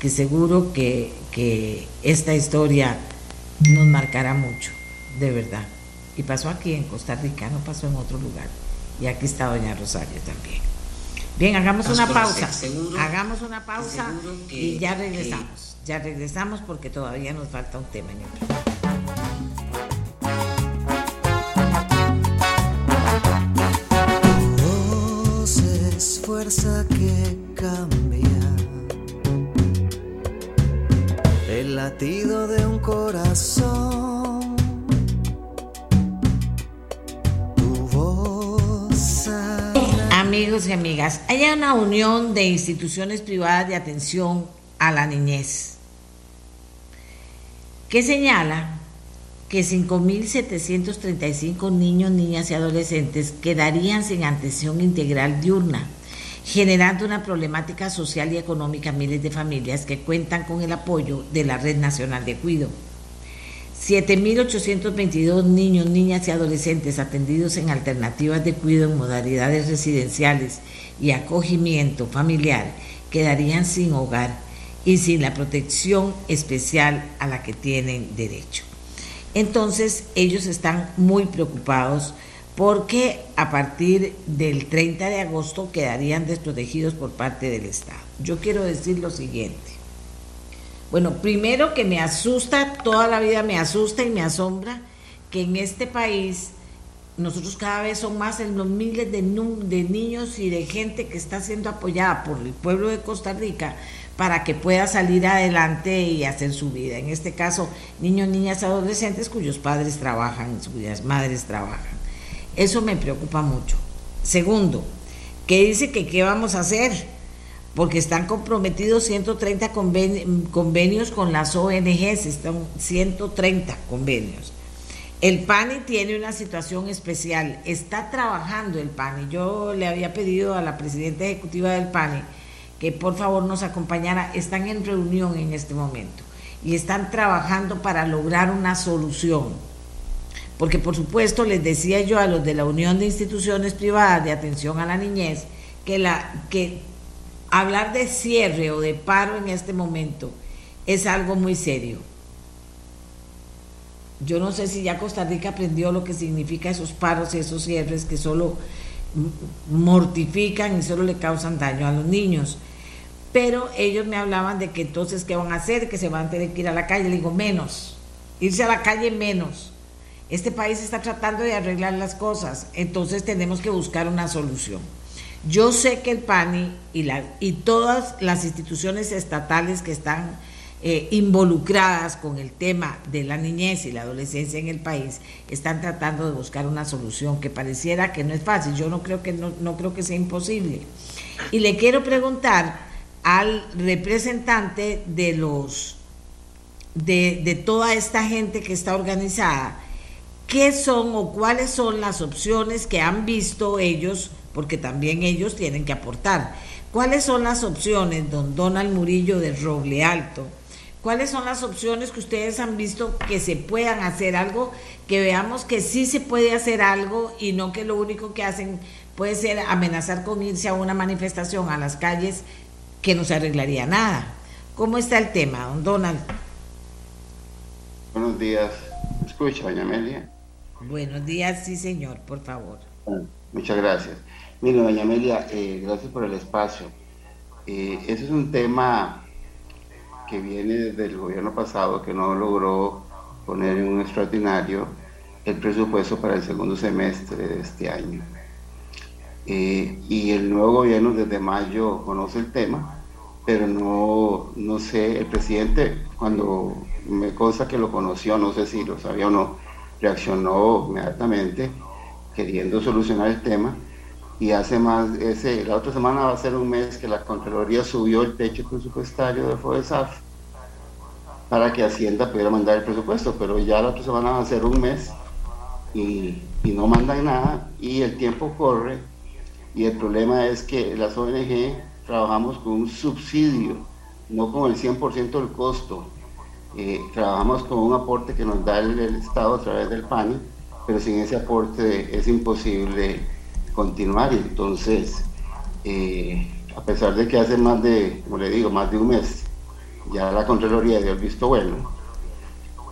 que seguro que, que esta historia nos marcará mucho, de verdad. Y pasó aquí en Costa Rica, no pasó en otro lugar. Y aquí está Doña Rosario también. Bien, hagamos una pausa. hagamos una pausa y ya regresamos. Ya regresamos porque todavía nos falta un tema en el fuerza que cambia el latido de un corazón. Tu voz. Amigos y amigas, hay una unión de instituciones privadas de atención a la niñez que señala que 5.735 niños, niñas y adolescentes quedarían sin atención integral diurna generando una problemática social y económica a miles de familias que cuentan con el apoyo de la Red Nacional de Cuido. 7.822 niños, niñas y adolescentes atendidos en alternativas de cuidado en modalidades residenciales y acogimiento familiar quedarían sin hogar y sin la protección especial a la que tienen derecho. Entonces ellos están muy preocupados porque a partir del 30 de agosto quedarían desprotegidos por parte del Estado. Yo quiero decir lo siguiente. Bueno, primero que me asusta, toda la vida me asusta y me asombra que en este país nosotros cada vez son más en los miles de, de niños y de gente que está siendo apoyada por el pueblo de Costa Rica para que pueda salir adelante y hacer su vida. En este caso, niños, niñas, adolescentes cuyos padres trabajan, cuyas madres trabajan. Eso me preocupa mucho. Segundo, que dice que qué vamos a hacer, porque están comprometidos 130 convenios con las ONGs, están 130 convenios. El PANI tiene una situación especial, está trabajando el PANI. Yo le había pedido a la presidenta ejecutiva del PANI que por favor nos acompañara. Están en reunión en este momento y están trabajando para lograr una solución. Porque por supuesto les decía yo a los de la Unión de Instituciones Privadas de Atención a la Niñez que, la, que hablar de cierre o de paro en este momento es algo muy serio yo no sé si ya Costa Rica aprendió lo que significa esos paros y esos cierres que solo mortifican y solo le causan daño a los niños. Pero ellos me hablaban de que entonces, ¿qué van a hacer? Que se van a tener que ir a la calle. Le digo, menos. Irse a la calle menos. Este país está tratando de arreglar las cosas, entonces tenemos que buscar una solución. Yo sé que el PANI y, la, y todas las instituciones estatales que están eh, involucradas con el tema de la niñez y la adolescencia en el país están tratando de buscar una solución que pareciera que no es fácil. Yo no creo que no, no creo que sea imposible. Y le quiero preguntar al representante de los de, de toda esta gente que está organizada, ¿qué son o cuáles son las opciones que han visto ellos? Porque también ellos tienen que aportar. ¿Cuáles son las opciones, don Donald Murillo de Roble Alto? ¿Cuáles son las opciones que ustedes han visto que se puedan hacer algo, que veamos que sí se puede hacer algo y no que lo único que hacen puede ser amenazar con irse a una manifestación a las calles que no se arreglaría nada? ¿Cómo está el tema, don Donald? Buenos días. ¿Me escucha, doña Amelia? Buenos días, sí, señor, por favor. muchas gracias. Mire, doña Amelia, eh, gracias por el espacio. Eh, ese es un tema que viene desde el gobierno pasado que no logró poner en un extraordinario el presupuesto para el segundo semestre de este año. Eh, y el nuevo gobierno desde mayo conoce el tema, pero no, no sé, el presidente cuando me consta que lo conoció, no sé si lo sabía o no, reaccionó inmediatamente queriendo solucionar el tema y hace más, ese, la otra semana va a ser un mes que la Contraloría subió el techo presupuestario de FODESAF para que Hacienda pudiera mandar el presupuesto, pero ya la otra semana va a ser un mes y, y no mandan nada y el tiempo corre y el problema es que las ONG trabajamos con un subsidio, no con el 100% del costo. Eh, trabajamos con un aporte que nos da el, Estado a través del PANI, pero sin ese aporte es imposible continuar. Entonces, eh, a pesar de que hace más de, como le digo, más de un mes, ya la Contraloría dio el visto bueno,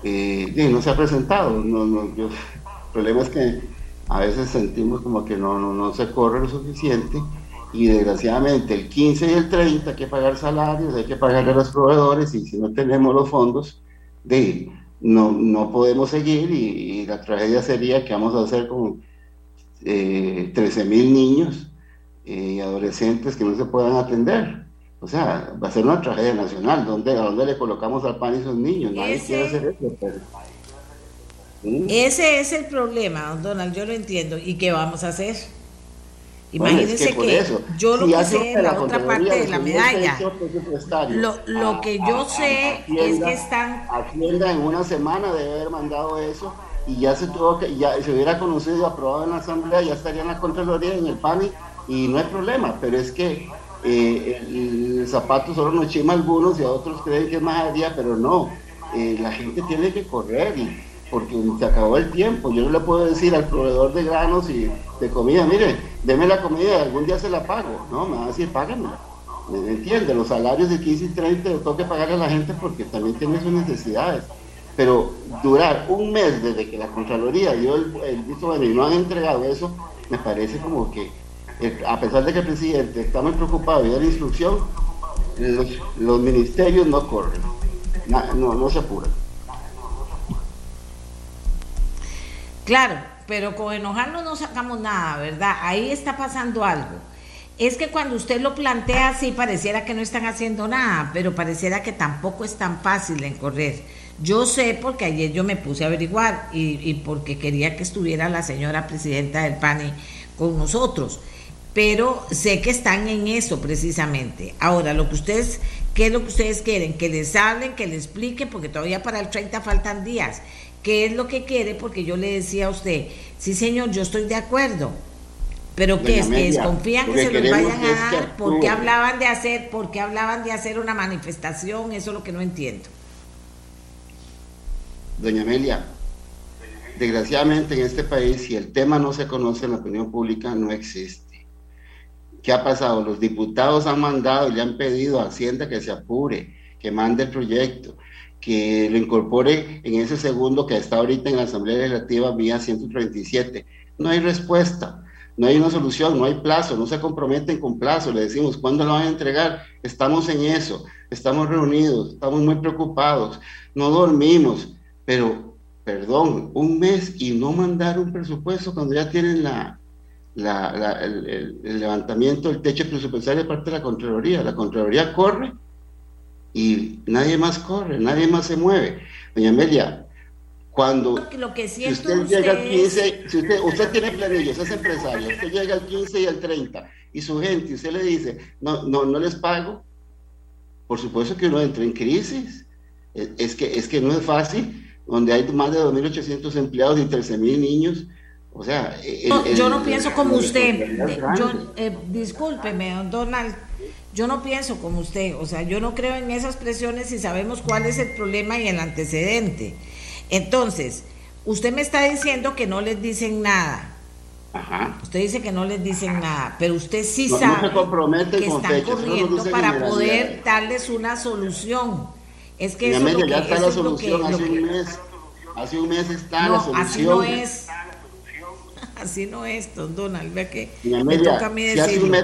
eh, no se ha presentado. El problema es que a veces sentimos como que no, no, no se corre lo suficiente y desgraciadamente el 15 y el 30 hay que pagar salarios, hay que pagarle a los proveedores y si no tenemos los fondos, de, no, no podemos seguir y, y la tragedia sería que vamos a hacer con eh, 13 mil niños eh, y adolescentes que no se puedan atender. O sea, va a ser una tragedia nacional. ¿Dónde, ¿A dónde le colocamos al pan y esos niños? Nadie Ese- quiere hacer eso. Pero, ¿sí? Ese es el problema, don Donald, yo lo entiendo. ¿Y qué vamos a hacer? Es Imagínense que por que, eso, yo lo si que sé la otra parte de la medalla. Lo, lo a- que yo a- sé a es que están Hacienda en una semana debe haber mandado eso y ya se tuvo que, ya se hubiera conocido y aprobado en la Asamblea, ya estaría en la Contraloría, en el PANI y no hay problema, pero es que eh, el, el zapato solo nos chima a algunos y a otros creen que es majadería, pero no, eh, la gente tiene que correr y porque se acabó el tiempo, yo no le puedo decir al proveedor de granos y de comida, mire, deme la comida y algún día se la pago, no, me va a decir, págamela. ¿Me entiende? Los salarios de 15 y 30 le tengo que pagarle a la gente porque también tiene sus necesidades. Pero durar un mes desde que la Contraloría dio el, el visto bueno y no han entregado eso, me parece como que, eh, a pesar de que el presidente está muy preocupado y da la instrucción, los, los ministerios no corren, no, no se apuran. Claro, pero con enojarnos no sacamos nada, ¿verdad? Ahí está pasando algo. Es que cuando usted lo plantea así, pareciera que no están haciendo nada, pero pareciera que tampoco es tan fácil en correr. Yo sé porque ayer yo me puse a averiguar y, y porque quería que estuviera la señora presidenta del PANI con nosotros, pero sé que están en eso precisamente. Ahora, lo que ustedes, ¿qué es lo que ustedes quieren? Que les hablen, que les expliquen, porque todavía para el 30 faltan días qué es lo que quiere, porque yo le decía a usted, sí señor, yo estoy de acuerdo, pero ¿qué es? ¿Que desconfían que se los vayan a dar? ¿Por qué hablaban de hacer, por qué hablaban de hacer una manifestación? Eso es lo que no entiendo. Doña Amelia, desgraciadamente en este país, si el tema no se conoce en la opinión pública, no existe. ¿Qué ha pasado? Los diputados han mandado y le han pedido a Hacienda que se apure, que mande el proyecto, que lo incorpore en ese segundo que está ahorita en la Asamblea Legislativa vía 137. No hay respuesta, no hay una solución, no hay plazo, no se comprometen con plazo. Le decimos, ¿cuándo lo van a entregar? Estamos en eso, estamos reunidos, estamos muy preocupados, no dormimos pero, perdón, un mes y no mandar un presupuesto cuando ya tienen la, el, levantamiento del techo presupuestario de parte de la Contraloría. La Contraloría corre y nadie más corre, nadie más se mueve. Doña Amelia, cuando lo que si usted llega al 15, si usted, usted tiene planillos, es empresario, usted llega al 15 y al 30 y su gente, usted le dice, no, no, no les pago, por supuesto que uno entra en crisis. Es que, es que no es fácil donde hay más de 2.800 empleados y 13.000 niños. O sea, yo no pienso como usted. Yo, eh, discúlpeme, don Donald. Yo no pienso como usted. O sea, yo no creo en esas presiones y sabemos cuál es el problema y el antecedente. Entonces, usted me está diciendo que no les dicen nada. Ajá. Usted dice que no les dicen nada, pero usted sí sabe que están corriendo para poder darles una solución. Es que eso ya está la solución hace un mes. Hace un mes está la solución. Así no es. Así no es, don Donald. Vea que me toca a mí decirlo.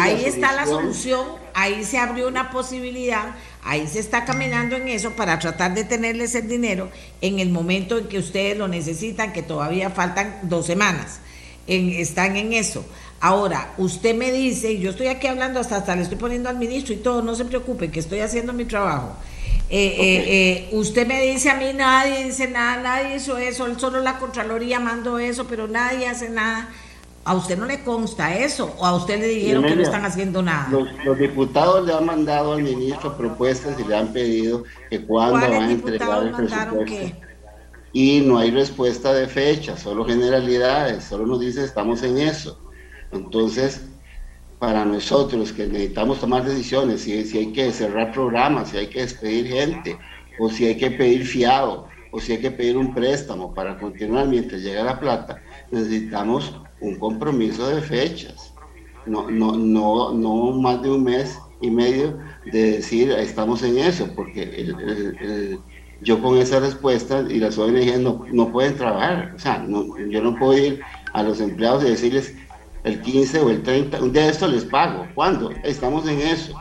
ahí está la solución, ahí se abrió una posibilidad, ahí se está caminando en eso para tratar de tenerles el dinero en el momento en que ustedes lo necesitan, que todavía faltan dos semanas. En, están en eso. Ahora, usted me dice, y yo estoy aquí hablando hasta, hasta le estoy poniendo al ministro y todo, no se preocupe, que estoy haciendo mi trabajo. Eh, eh, eh, usted me dice a mí, nadie dice nada, nadie hizo eso, solo la Contraloría mandó eso, pero nadie hace nada. ¿A usted no le consta eso? ¿O a usted le dijeron que no están haciendo nada? Los, diputados le han mandado al ministro propuestas y le han pedido que cuándo van a entregar el presupuesto. Y no hay respuesta de fecha, solo generalidades, solo nos dice estamos en eso. Entonces, para nosotros que necesitamos tomar decisiones, si, si hay que cerrar programas, si hay que despedir gente, o si hay que pedir fiado, o si hay que pedir un préstamo para continuar mientras llega la plata, necesitamos un compromiso de fechas, no, no, no, no más de un mes y medio de decir estamos en eso, porque yo con esa respuesta y las ONG no, no pueden trabajar, o sea, no, yo no puedo ir a los empleados y decirles el 15 o el 30, un día de esto les pago. ¿Cuándo? Estamos en eso.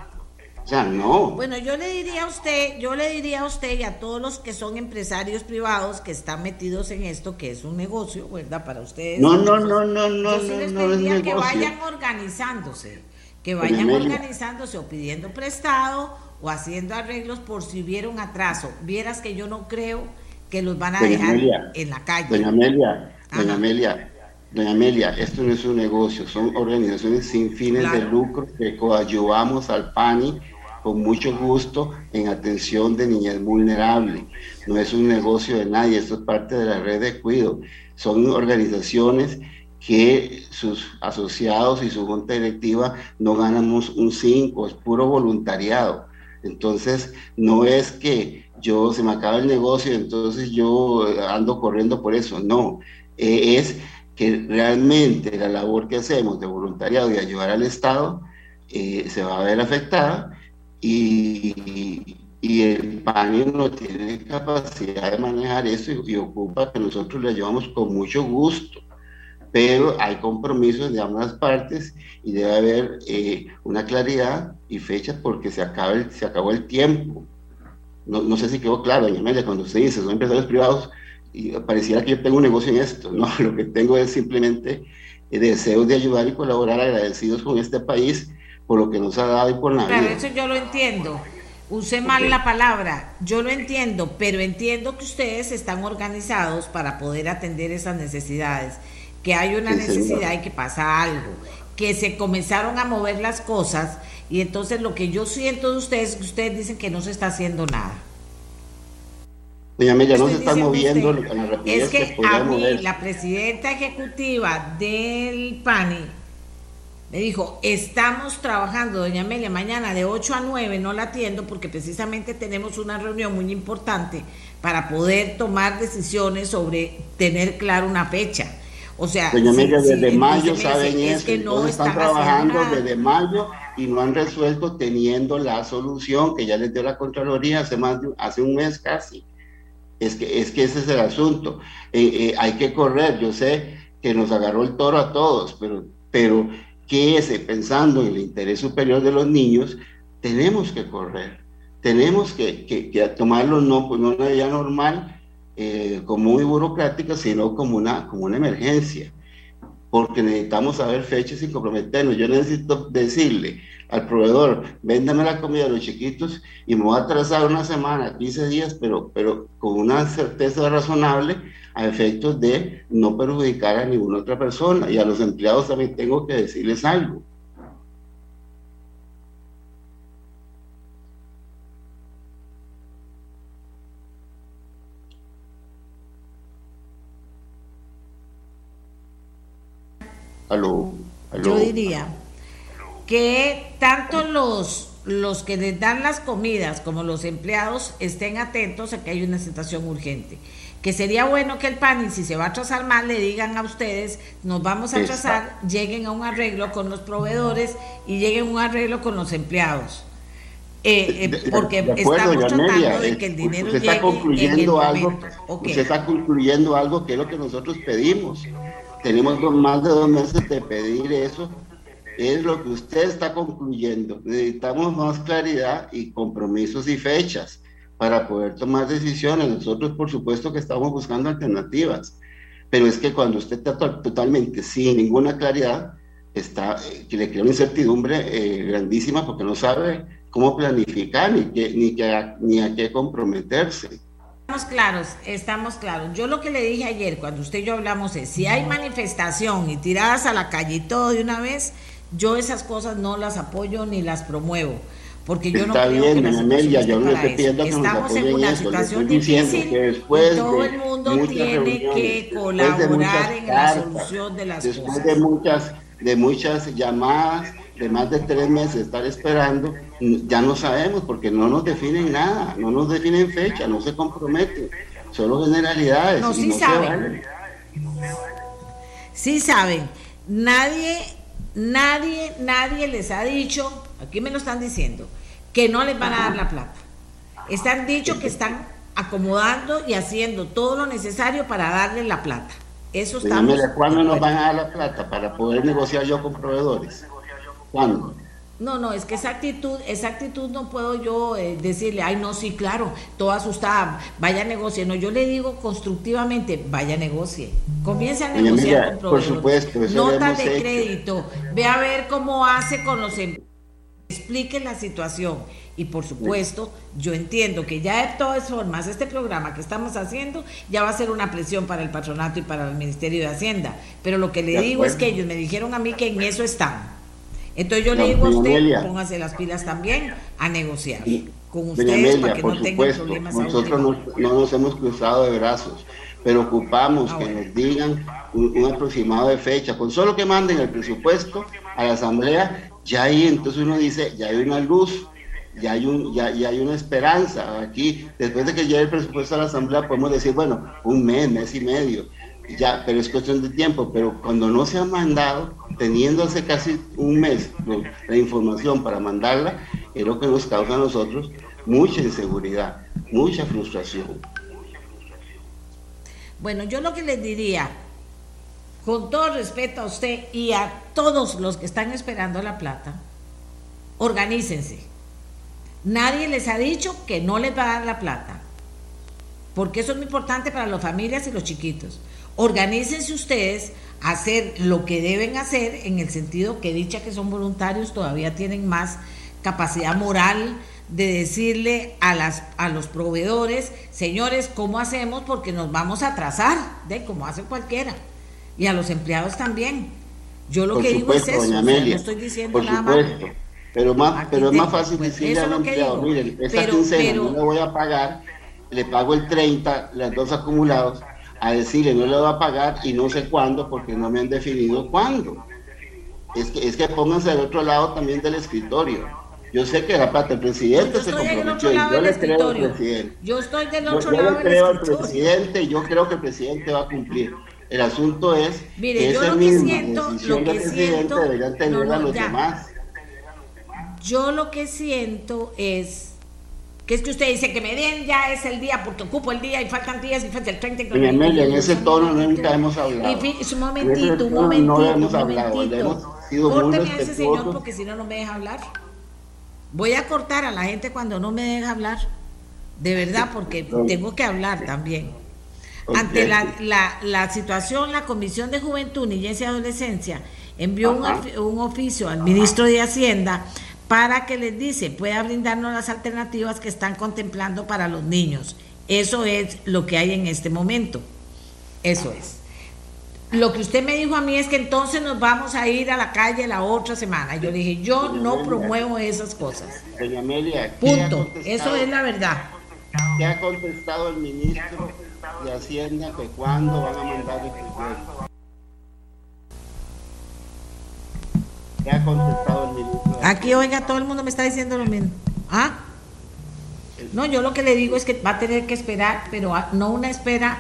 O sea, no. Bueno, yo le diría a usted, yo le diría a usted y a todos los que son empresarios privados que están metidos en esto, que es un negocio, ¿verdad? Para ustedes. No, no, no, no, no. Yo sí les pediría que vayan organizándose, que vayan organizándose o pidiendo prestado o haciendo arreglos por si hubiera un atraso. Vieras que yo no creo que los van a dejar en la calle. Doña Amelia, doña Amelia, Doña Amelia, esto no es un negocio, son organizaciones sin fines de lucro que coayuvamos al PANI con mucho gusto en atención de niñas vulnerables. No es un negocio de nadie, esto es parte de la red de cuido. Son organizaciones que sus asociados y su junta directiva no ganamos un 5, es puro voluntariado. Entonces, no es que yo se me acaba el negocio, entonces yo ando corriendo por eso, no, eh, es que realmente la labor que hacemos de voluntariado y ayudar al Estado eh, se va a ver afectada y, y, el PANI no tiene capacidad de manejar eso y, ocupa que nosotros le ayudamos con mucho gusto. Pero hay compromisos de ambas partes y debe haber eh, una claridad y fecha porque se, acaba se acabó el tiempo. No, no sé si quedó claro, doña Amelia, cuando usted dice son empresarios privados, y pareciera que yo tengo un negocio en esto, no, [laughs] lo que tengo es simplemente deseos de ayudar y colaborar agradecidos con este país por lo que nos ha dado y por la Claro, eso yo lo entiendo. Use mal la palabra, yo lo entiendo, pero entiendo que ustedes están organizados para poder atender esas necesidades, que hay una necesidad y que pasa algo, que se comenzaron a mover las cosas y entonces lo que yo siento de ustedes es que ustedes dicen que no se está haciendo nada. Doña Amelia, no se está moviendo a la rapidez es que, que a mí, mover. la presidenta ejecutiva del PANI me dijo, estamos trabajando, doña Amelia, mañana de 8 a 9, no la atiendo porque precisamente tenemos una reunión muy importante para poder tomar decisiones sobre tener claro una fecha. O sea, Doña Amelia, sí, desde mayo saben eso, es que no entonces están trabajando desde mayo y no han resuelto teniendo la solución que ya les dio la Contraloría hace más de, hace un mes casi. Es que, es que ese es el asunto. Eh, eh, hay que correr, yo sé que nos agarró el toro a todos, pero, pero que ese, pensando en el interés superior de los niños, tenemos que correr, tenemos que, que, que tomarlo no como una vía normal, eh, como muy burocrática, sino como una, como una emergencia, porque necesitamos saber fechas y comprometernos. Yo necesito decirle al proveedor, véndame la comida a los chiquitos y me voy a atrasar una semana, 15 días, pero, pero con una certeza razonable a efectos de no perjudicar a ninguna otra persona. Y a los empleados también tengo que decirles algo. Aló, aló. Yo diría que tanto los, los que les dan las comidas como los empleados estén atentos a que hay una situación urgente. Que sería bueno que el PANI, si se va a atrasar más, le digan a ustedes, nos vamos a atrasar, lleguen a un arreglo con los proveedores y lleguen a un arreglo con los empleados. Eh, eh, porque de acuerdo, estamos tratando de eh, que el dinero llegue está concluyendo en el algo, usted está concluyendo algo que es lo que nosotros pedimos. Tenemos más de dos meses de pedir eso. Es lo que usted está concluyendo. Necesitamos más claridad y compromisos y fechas para poder tomar decisiones. Nosotros, por supuesto, que estamos buscando alternativas. Pero es que cuando usted está to- totalmente sin ninguna claridad, está, eh, que le crea una incertidumbre eh, grandísima porque no sabe cómo planificar ni, qué, ni, qué- ni a qué comprometerse. Estamos claros, estamos claros. Yo lo que le dije ayer, cuando usted y yo hablamos, es si hay manifestación y tiradas a la calle y todo de una vez, yo esas cosas no las apoyo ni las promuevo. Porque yo no creo bien, que la doña situación Amelia, yo no estoy pidiendo que nos Estamos en apoyen una eso, situación difícil que después y todo de el mundo tiene que después colaborar en la solución de las después cosas. de muchas, de muchas llamadas, de más de tres meses estar esperando, ya no sabemos porque no nos definen nada, no nos definen fecha, no se comprometen, solo generalidades. No, sí no saben. vale. Sí saben, nadie, nadie, nadie les ha dicho, aquí me lo están diciendo, que no les van a dar la plata. Están dicho que están acomodando y haciendo todo lo necesario para darle la plata. Eso estamos. Amelia, ¿cuándo nos van a dar la plata para poder negociar yo con proveedores? ¿Cuándo? No, no, es que esa actitud, esa actitud no puedo yo eh, decirle, ay, no, sí, claro, toda asustada, vaya a negociar. No, yo le digo constructivamente, vaya negocie. Comience a negociar con por supuesto, eso hemos de hecho. crédito, ve a ver cómo hace con los em- explique la situación y por supuesto yo entiendo que ya de todas formas este programa que estamos haciendo ya va a ser una presión para el patronato y para el Ministerio de Hacienda pero lo que le De digo es que ellos me dijeron a mí que en eso están entonces yo No, le digo a usted Amelia. póngase las pilas también a negociar con ustedes Amelia, para que no tengan supuesto, problemas a nosotros no, no nos hemos cruzado de brazos, pero ocupamos Ah, que nos digan un, un aproximado de fecha. Con solo que manden el presupuesto a la asamblea, ya ahí entonces uno dice, ya hay una luz, ya hay, un, ya, ya hay una esperanza. Aquí, después de que llegue el presupuesto a la asamblea, podemos decir, bueno, un mes, mes y medio, ya, pero es cuestión de tiempo. Pero cuando no se ha mandado, teniendo hace casi un mes la información para mandarla, es lo que nos causa a nosotros mucha inseguridad, mucha frustración. Bueno, yo lo que les diría, con todo respeto a usted y a todos los que están esperando la plata, organícense. Nadie les ha dicho que no les va a dar la plata, porque eso es muy importante para las familias y los chiquitos. Organícense ustedes a hacer lo que deben hacer en el sentido que dicha que son voluntarios todavía tienen más capacidad moral de decirle a las a los proveedores, señores, ¿cómo hacemos? Porque nos vamos a atrasar, de como hace cualquiera. Y a los empleados también. Yo lo Por que digo es eso, doña o sea, no estoy diciendo por nada más. supuesto. Pero, más, pero es más fácil pues, decirle al empleado, miren, esta Pero- quincena pero- no le voy a pagar le pago el 30, las dos acumulados, a decirle no le voy a pagar y no sé cuándo porque no me han definido cuándo. Es que, es que pónganse al otro lado también del escritorio. Yo sé que la plata del presidente se comprometió y yo le creo al presidente. Yo estoy del Yo, otro yo lado le del creo al presidente y yo creo que el presidente va a cumplir. El asunto es Mire, que yo esa misma siento- decisión del presidente siento- deberían tener no, los demás. Yo lo que siento es que es que usted dice que me den ya es el día porque ocupo el día y faltan días y falta el 30 y Doña Amelia, en ese tono nunca hemos hablado. Y un En momentito, un momentito, no hemos hablado, hemos sido Córteme a ese señor porque si no, no me deja hablar. Voy a cortar a la gente cuando no me deja hablar. De verdad, porque tengo que hablar también. Ante la, la, la situación, la Comisión de Juventud, Niñez y Adolescencia envió un, un oficio al ministro de Hacienda para que les dice, pueda brindarnos las alternativas que están contemplando para los niños. Eso es lo que hay en este momento. Eso es. Lo que usted me dijo a mí es que entonces nos vamos a ir a la calle la otra semana. Yo le dije, yo no promuevo esas cosas. Doña Amelia, ¿qué ha Punto. Eso es la verdad. ¿Qué ha contestado el ministro de Hacienda que cuándo van a mandar el presupuesto? ¿Qué ha contestado el ministro? Aquí, oiga, todo el mundo me está diciendo lo mismo. ¿Ah? No, yo lo que le digo es que va a tener que esperar, pero no una espera,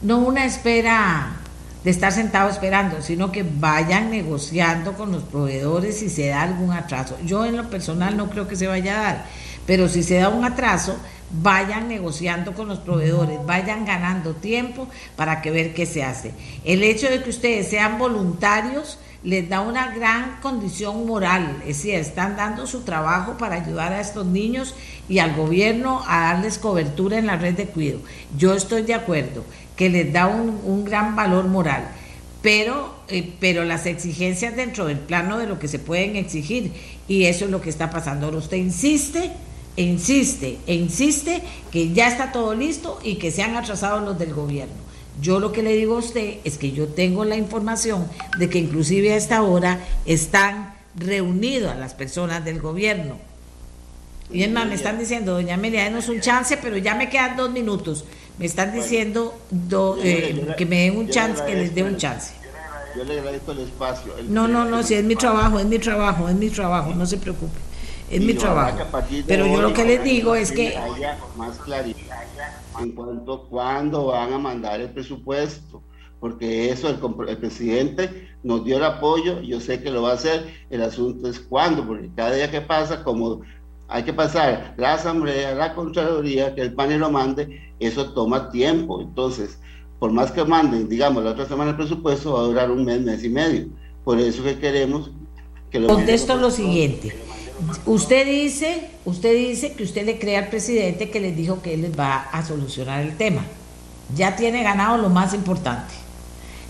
no una espera de estar sentado esperando, sino que vayan negociando con los proveedores si se da algún atraso. Yo en lo personal no creo que se vaya a dar, pero si se da un atraso, vayan negociando con los proveedores, vayan ganando tiempo para que ver qué se hace. El hecho de que ustedes sean voluntarios les da una gran condición moral, es decir, están dando su trabajo para ayudar a estos niños y al gobierno a darles cobertura en la red de cuidado. Yo estoy de acuerdo que les da un, gran valor moral, pero, eh, pero las exigencias dentro del plano de lo que se pueden exigir, y eso es lo que está pasando. Ahora usted insiste, insiste, insiste que ya está todo listo y que se han atrasado los del gobierno. Yo lo que le digo a usted es que yo tengo la información de que inclusive a esta hora están reunidas las personas del gobierno. Y es más, me están diciendo, doña Amelia, denos un chance, pero ya me quedan dos minutos. Me están diciendo do- eh, que me den un chance, que les dé un chance. Yo le agradezco el espacio. El- No, no, no, si es mi trabajo, es mi trabajo, es mi trabajo, no se preocupe. Es mi trabajo. Pero yo lo que les digo es que de haya más claridad en cuanto a cuándo van a mandar el presupuesto, porque eso el, el presidente nos dio el apoyo, yo sé que lo va a hacer, el asunto es cuándo, porque cada día que pasa, como hay que pasar la asamblea, la contraloría, que el panel lo mande, eso toma tiempo, entonces, por más que manden, digamos, la otra semana el presupuesto va a durar un mes, mes y medio, por eso que queremos que lo Contesto lo siguiente. Usted dice, usted dice que usted le cree al presidente que les dijo que él les va a solucionar el tema. Ya tiene ganado lo más importante.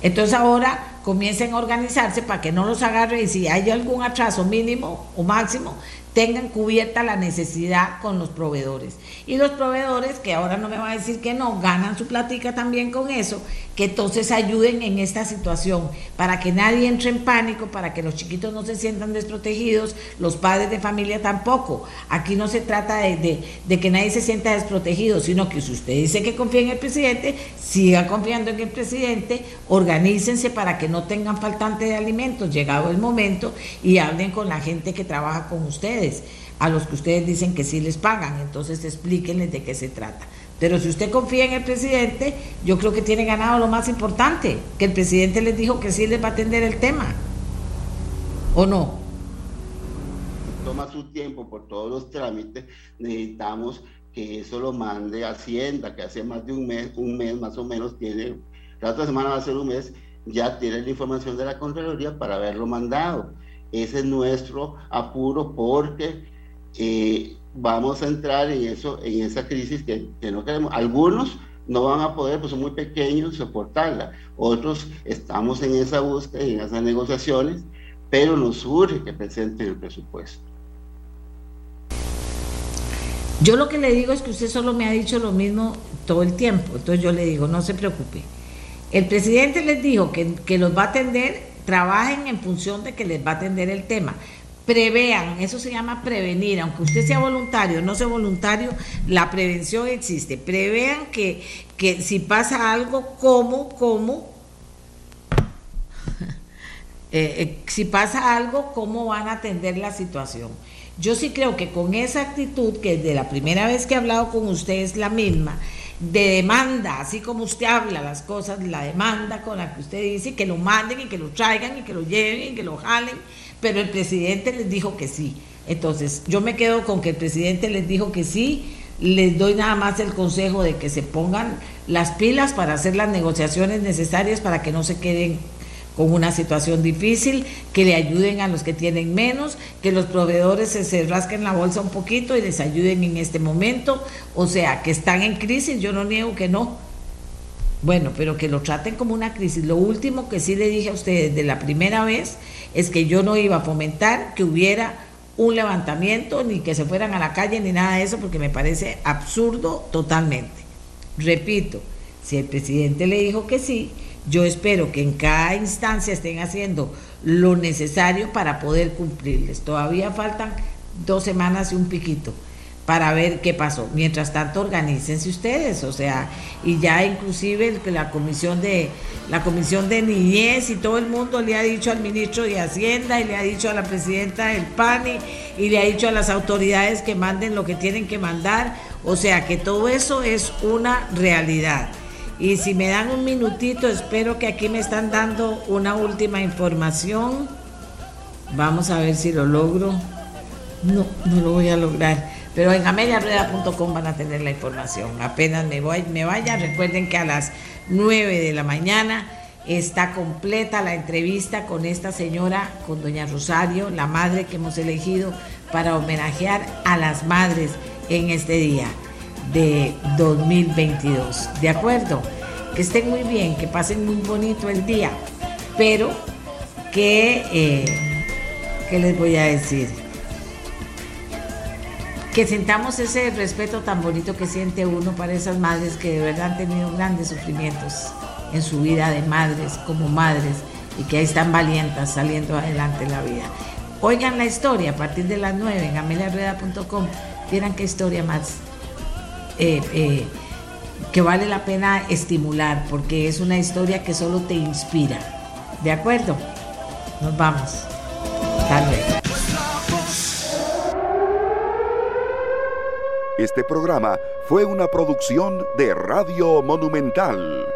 Entonces ahora comiencen a organizarse para que no los agarre y si hay algún atraso mínimo o máximo, tengan cubierta la necesidad con los proveedores. Y los proveedores, que ahora no me va a decir que no, ganan su platica también con eso, que entonces ayuden en esta situación, para que nadie entre en pánico, para que los chiquitos no se sientan desprotegidos, los padres de familia tampoco. Aquí no se trata de- de que nadie se sienta desprotegido, sino que si usted dice que confía en el presidente, siga confiando en el presidente, organícense para que no tengan faltante de alimentos, llegado el momento, y hablen con la gente que trabaja con ustedes, a los que ustedes dicen que sí les pagan, entonces explíquenles de qué se trata. Pero si usted confía en el presidente, yo creo que tiene ganado lo más importante, que el presidente les dijo que sí les va a atender el tema. ¿O no? toma su tiempo por todos los trámites, necesitamos que eso lo mande Hacienda, que hace más de un mes, un mes más o menos tiene, la otra semana va a ser un mes, ya tiene la información de la Contraloría para haberlo mandado. Ese es nuestro apuro porque eh, vamos a entrar en eso, en esa crisis que, no queremos. Algunos no van a poder, pues son muy pequeños, soportarla. Otros estamos en esa búsqueda, en esas negociaciones, pero nos urge que presenten el presupuesto. Yo lo que le digo es que usted solo me ha dicho lo mismo todo el tiempo, entonces yo le digo, no se preocupe. El presidente les dijo que, que los va a atender, trabajen en función de que les va a atender el tema, prevean, eso se llama prevenir, aunque usted sea voluntario no sea voluntario, la prevención existe. Prevean que, que si pasa algo, ¿cómo? ¿Cómo? [laughs] Eh, eh, si pasa algo, ¿cómo van a atender la situación? Yo sí creo que con esa actitud, que de la primera vez que he hablado con usted es la misma, de demanda, así como usted habla las cosas, la demanda con la que usted dice que lo manden y que lo traigan y que lo lleven y que lo jalen, pero el presidente les dijo que sí. Entonces, yo me quedo con que el presidente les dijo que sí, les doy nada más el consejo de que se pongan las pilas para hacer las negociaciones necesarias para que no se queden con una situación difícil, que le ayuden a los que tienen menos, que los proveedores se, se, rasquen la bolsa un poquito y les ayuden en este momento, o sea, que están en crisis, yo no niego que no. Bueno, pero que lo traten como una crisis. Lo último que sí le dije a ustedes de la primera vez es que yo no iba a fomentar que hubiera un levantamiento, ni que se fueran a la calle, ni nada de eso, porque me parece absurdo totalmente. Repito, si el presidente le dijo que sí, yo espero que en cada instancia estén haciendo lo necesario para poder cumplirles. Todavía faltan dos semanas y un piquito para ver qué pasó. Mientras tanto, organícense ustedes, o sea, y ya inclusive la comisión de la comisión de niñez y todo el mundo le ha dicho al ministro de Hacienda y le ha dicho a la presidenta del PANI y le ha dicho a las autoridades que manden lo que tienen que mandar, o sea, que todo eso es una realidad. Y si me dan un minutito, espero que aquí me están dando una última información. Vamos a ver si lo logro. No, no lo voy a lograr. Pero en ameliarrueda.com van a tener la información. Apenas me, voy, me vaya, recuerden que a las 9 de la mañana está completa la entrevista con esta señora, con doña Rosario, la madre que hemos elegido para homenajear a las madres en este día de 2022. ¿De acuerdo? Que estén muy bien, que pasen muy bonito el día, pero que, eh, ¿qué les voy a decir? Que sintamos ese respeto tan bonito que siente uno para esas madres que de verdad han tenido grandes sufrimientos en su vida de madres, como madres, y que ahí están valientas saliendo adelante la vida. Oigan la historia a partir de las 9 en ameliarrueda.com. Vieran qué historia más eh, eh, que vale la pena estimular porque es una historia que solo te inspira. ¿De acuerdo? Nos vamos. Hasta luego. Este programa fue una producción de Radio Monumental.